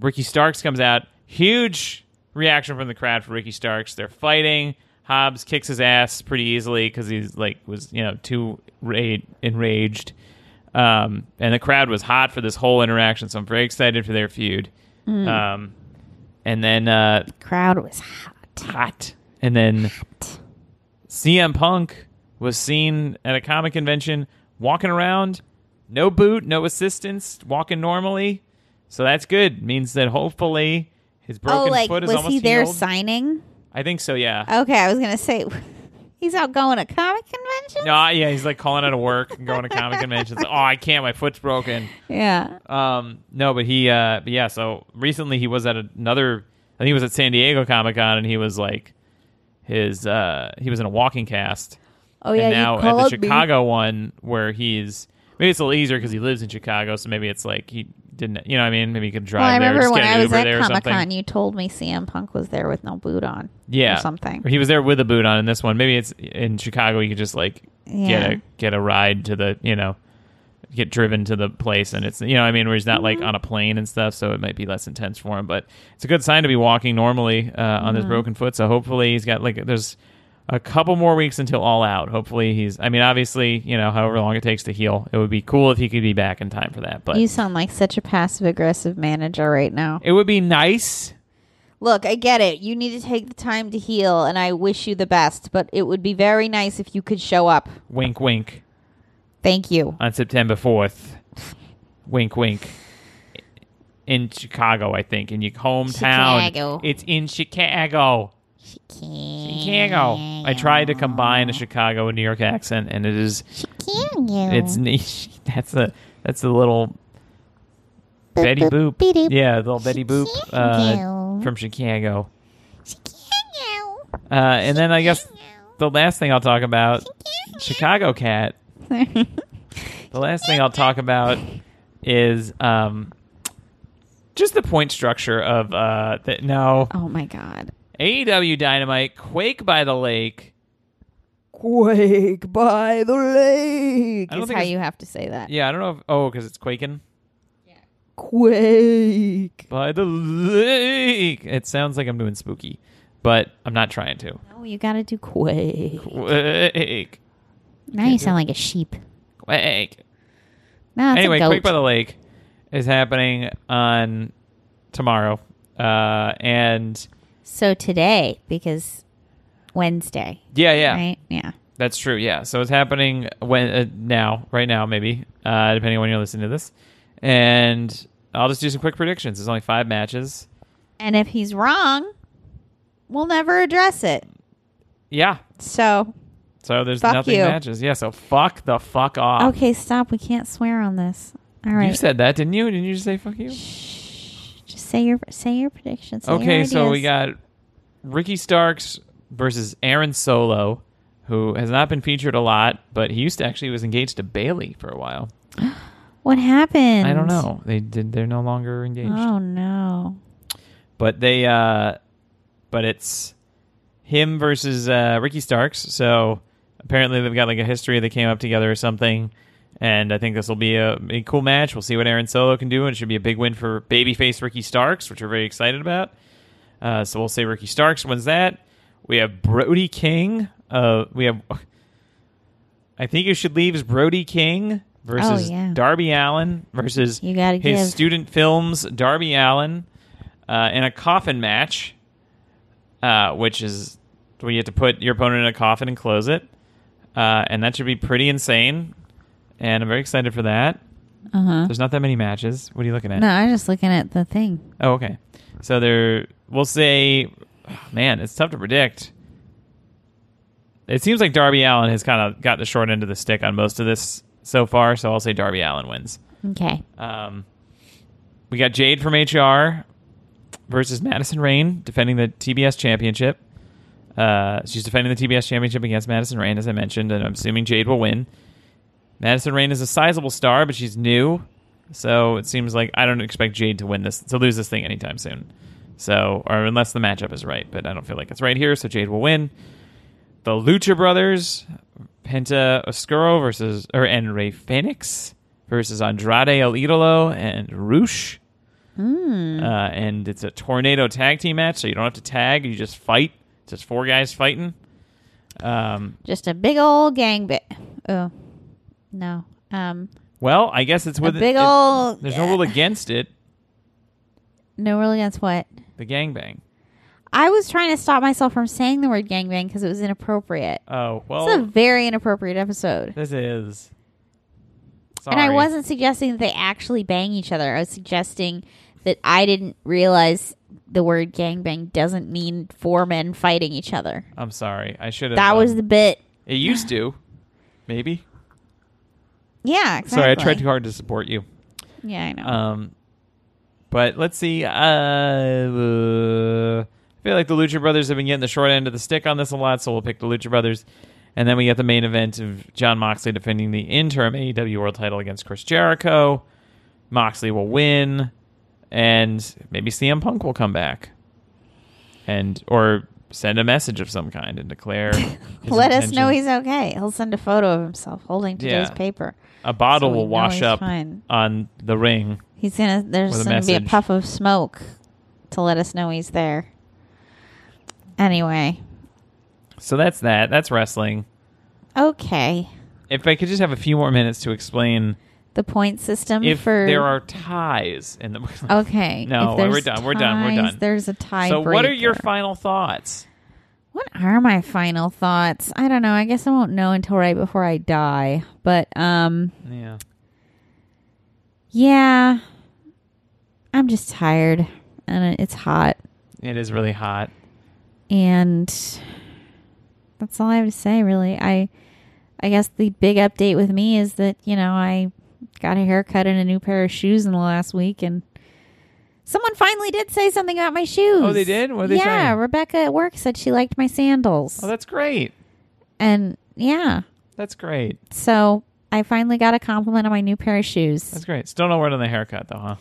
B: Ricky Starks comes out. Huge reaction from the crowd for Ricky Starks. They're fighting. Hobbs kicks his ass pretty easily because he's like was you know too ra- enraged. Um, and the crowd was hot for this whole interaction, so I'm very excited for their feud. Um, and then uh,
A: Crowd was hot.
B: hot. And then CM Punk was seen at a comic convention walking around, no boot, no assistance, walking normally. So that's good. Means that hopefully his broken
A: oh, like
B: foot is
A: was
B: almost
A: he there
B: healed.
A: signing?
B: I think so. Yeah.
A: Okay, I was gonna say he's out going to comic convention.
B: No, yeah, he's like calling out of work and going to comic conventions. Oh, I can't. My foot's broken.
A: Yeah.
B: Um, no, but he, uh, but yeah. So recently he was at another. I think he was at San Diego Comic Con, and he was like, his, uh, he was in a walking cast,
A: Oh, yeah,
B: And now at the
A: me.
B: Chicago one, where he's maybe it's a little easier because he lives in Chicago, so maybe it's like he didn't. You know, what I mean, maybe he could drive
A: Well, I
B: there,
A: remember
B: just
A: when I was
B: Uber
A: at Comic Con, you told me CM Punk was there with no boot on.
B: yeah,
A: or something.
B: Or he was there with a boot on in this one. Maybe it's in Chicago. You could just like get a get a ride to the you know get driven to the place, and it's you know I mean where he's not
A: Mm-hmm.
B: like on a plane and stuff, so it might be less intense for him. But it's a good sign to be walking normally uh, on
A: Mm-hmm.
B: this broken foot. So hopefully he's got like there's a couple more weeks until all out. Hopefully he's. I mean, obviously you know however long it takes to heal, it would be cool if he could be back in time for that. But
A: You sound like such a passive aggressive manager right now.
B: it would be nice.
A: Look, I get it. You need to take the time to heal, and I wish you the best. But it would be very nice if you could show up.
B: Wink, wink.
A: Thank you.
B: on September 4th. wink, wink. In Chicago, I think, in your hometown.
A: Chicago.
B: It's in Chicago. Chicago. Chicago. I tried to combine a Chicago and New York accent, and it is Chicago. it's niche. That's a that's a little Betty Boop.
A: Beep-doop.
B: Yeah, the little Betty Boop uh,
A: Chicago.
B: from Chicago. Uh, and then I guess the last thing I'll talk about, Chicago Cat. The last thing I'll talk about is um, just the point structure of uh, the, no
A: oh my god.
B: AEW Dynamite Quake by the Lake.
A: Quake by the lake
B: I don't
A: is
B: think
A: how
B: it's-
A: you have to say that.
B: Yeah, I don't know. If, oh, because it's quaking
A: Quake.
B: by the lake. It sounds like I'm doing spooky, but I'm not trying to.
A: No, you got to do quake.
B: Quake,
A: Now you sound like a sheep.
B: quake.
A: No, it's
B: anyway. Quake by the Lake is happening on tomorrow, uh, and
A: so today, because Wednesday,
B: yeah, yeah,
A: right? Yeah.
B: that's true. Yeah, so it's happening when uh, now, right now, maybe, uh, depending on when you're listening to this, and I'll just do some quick predictions. There's only five matches.
A: And if he's wrong, we'll never address it.
B: Yeah,
A: So,
B: so there's
A: Fuck
B: nothing
A: you.
B: matches. Yeah, so fuck the fuck off.
A: okay, stop. We can't swear on this. All
B: You said that, didn't you? Didn't you just say fuck you?
A: Shh. Just say your say your predictions. say your
B: Okay, so we got Ricky Starks versus Aaron Solo, who has not been featured a lot, but he used to actually was engaged to Bayley for a while.
A: what happened?
B: I don't know. They did. They're no longer engaged.
A: Oh no.
B: But they. uh But it's him versus uh Ricky Starks. So apparently they've got like a history. They came up together or something. And I think this will be a, a cool match. We'll see what Aaron Solo can do. And it should be a big win for babyface Ricky Starks, which we're very excited about. Uh, so we'll say Ricky Starks wins that. We have Brody King. Uh, we have. I think you should leave is Brody King versus
A: Oh, yeah.
B: Darby Allin versus
A: You gotta
B: his
A: give.
B: student films Darby Allin uh, in a coffin match, uh, which is where you have to put your opponent in a coffin and close it, uh, and that should be pretty insane. And I'm very excited for that.
A: Uh huh.
B: There's not that many matches. What are you looking at?
A: No, I'm just looking at the thing.
B: Oh, okay. So there, we'll say, man, it's tough to predict. It seems like Darby Allin has kind of got the short end of the stick on most of this so far. So I'll say Darby Allin wins.
A: Okay.
B: Um, we got Jade from HR versus Madison Rayne defending the TBS championship. Uh, she's defending the TBS championship against Madison Rayne, as I mentioned, and I'm assuming Jade will win. Madison Rayne is a sizable star, but she's new, so it seems like I don't expect Jade to win this to lose this thing anytime soon. So, or unless the matchup is right, but I don't feel like it's right here, so Jade will win. The Lucha Brothers, Penta Oscuro versus or and Rey Fenix versus Andrade El Idolo and Rush.
A: Hmm.
B: Uh, and it's a tornado tag team match, so you don't have to tag; you just fight. It's just four guys fighting. Um,
A: Just a big old gang. Oh, no. Um,
B: well, I guess it's
A: a
B: with
A: big
B: it-
A: old.
B: There's no rule against it.
A: No rule against what?
B: The gangbang.
A: I was trying to stop myself from saying the word gangbang because it was inappropriate.
B: Oh well,
A: it's a very inappropriate episode.
B: this is. Sorry.
A: And I wasn't suggesting that they actually bang each other. I was suggesting that I didn't realize the word gangbang doesn't mean four men fighting each other.
B: I'm sorry. I should have.
A: That was
B: um,
A: the bit.
B: It used to. Maybe.
A: Yeah, exactly.
B: Sorry, I tried too hard to support you.
A: Yeah, I know.
B: Um, but let's see. Uh, uh, I feel like the Lucha Brothers have been getting the short end of the stick on this a lot, so we'll pick the Lucha Brothers. And then we get the main event of Jon Moxley defending the interim AEW World title against Chris Jericho. Moxley will win, and maybe CM Punk will come back, and or send a message of some kind and declare.
A: Let us know he's okay. He'll send a photo of himself holding today's
B: Yeah.
A: paper.
B: a bottle
A: so
B: will wash up
A: fine.
B: on the ring.
A: He's gonna. There's gonna be a puff of smoke to let us know he's there. Anyway,
B: So that's that. That's wrestling.
A: okay.
B: If I could just have a few more minutes to explain
A: The point system
B: if
A: for
B: there are ties in the
A: okay.
B: No, we're done, we're done, we're done.
A: There's a tie.
B: So what are your final thoughts?
A: What are my final thoughts? I don't know. I guess I won't know until right before I die. But um
B: Yeah.
A: yeah. I'm just tired and it's hot
B: It is really hot.
A: and that's all I have to say really. I I guess the big update with me is that, you know, I got a haircut and a new pair of shoes in the last week and someone finally did say something about my shoes.
B: Oh, they did? What did they
A: yeah,
B: say?
A: Rebecca at work said she liked my sandals.
B: Oh, that's great.
A: and yeah.
B: That's great.
A: So I finally got a compliment on my new pair of shoes.
B: That's great. Still no word on the haircut though, huh?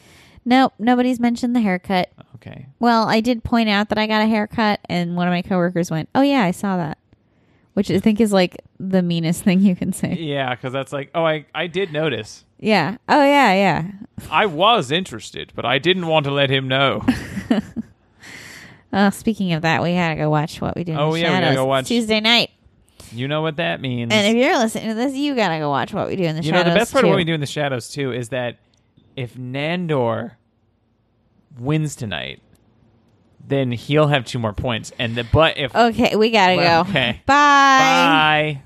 A: Nope, nobody's mentioned the haircut.
B: Okay.
A: Well, I did point out that I got a haircut, and one of my coworkers went, "Oh yeah, I saw that," which I think is like the meanest thing you can say.
B: Yeah, because that's like, oh, I I did notice.
A: Yeah. Oh yeah, yeah.
B: I was interested, but I didn't want to let him know.
A: Uh, speaking of that, we gotta go watch what we do. In
B: Oh,
A: the
B: yeah, we gotta
A: shadows.
B: go watch-
A: Tuesday night.
B: you know what that means.
A: And if you're listening to this, you gotta go watch what we do in the
B: you know, the best part of
A: too.
B: what we do in the shadows too is that if Nandor wins tonight, then he'll have two more points. And the but if
A: Okay, we gotta
B: Well,
A: go.
B: okay.
A: Bye.
B: bye.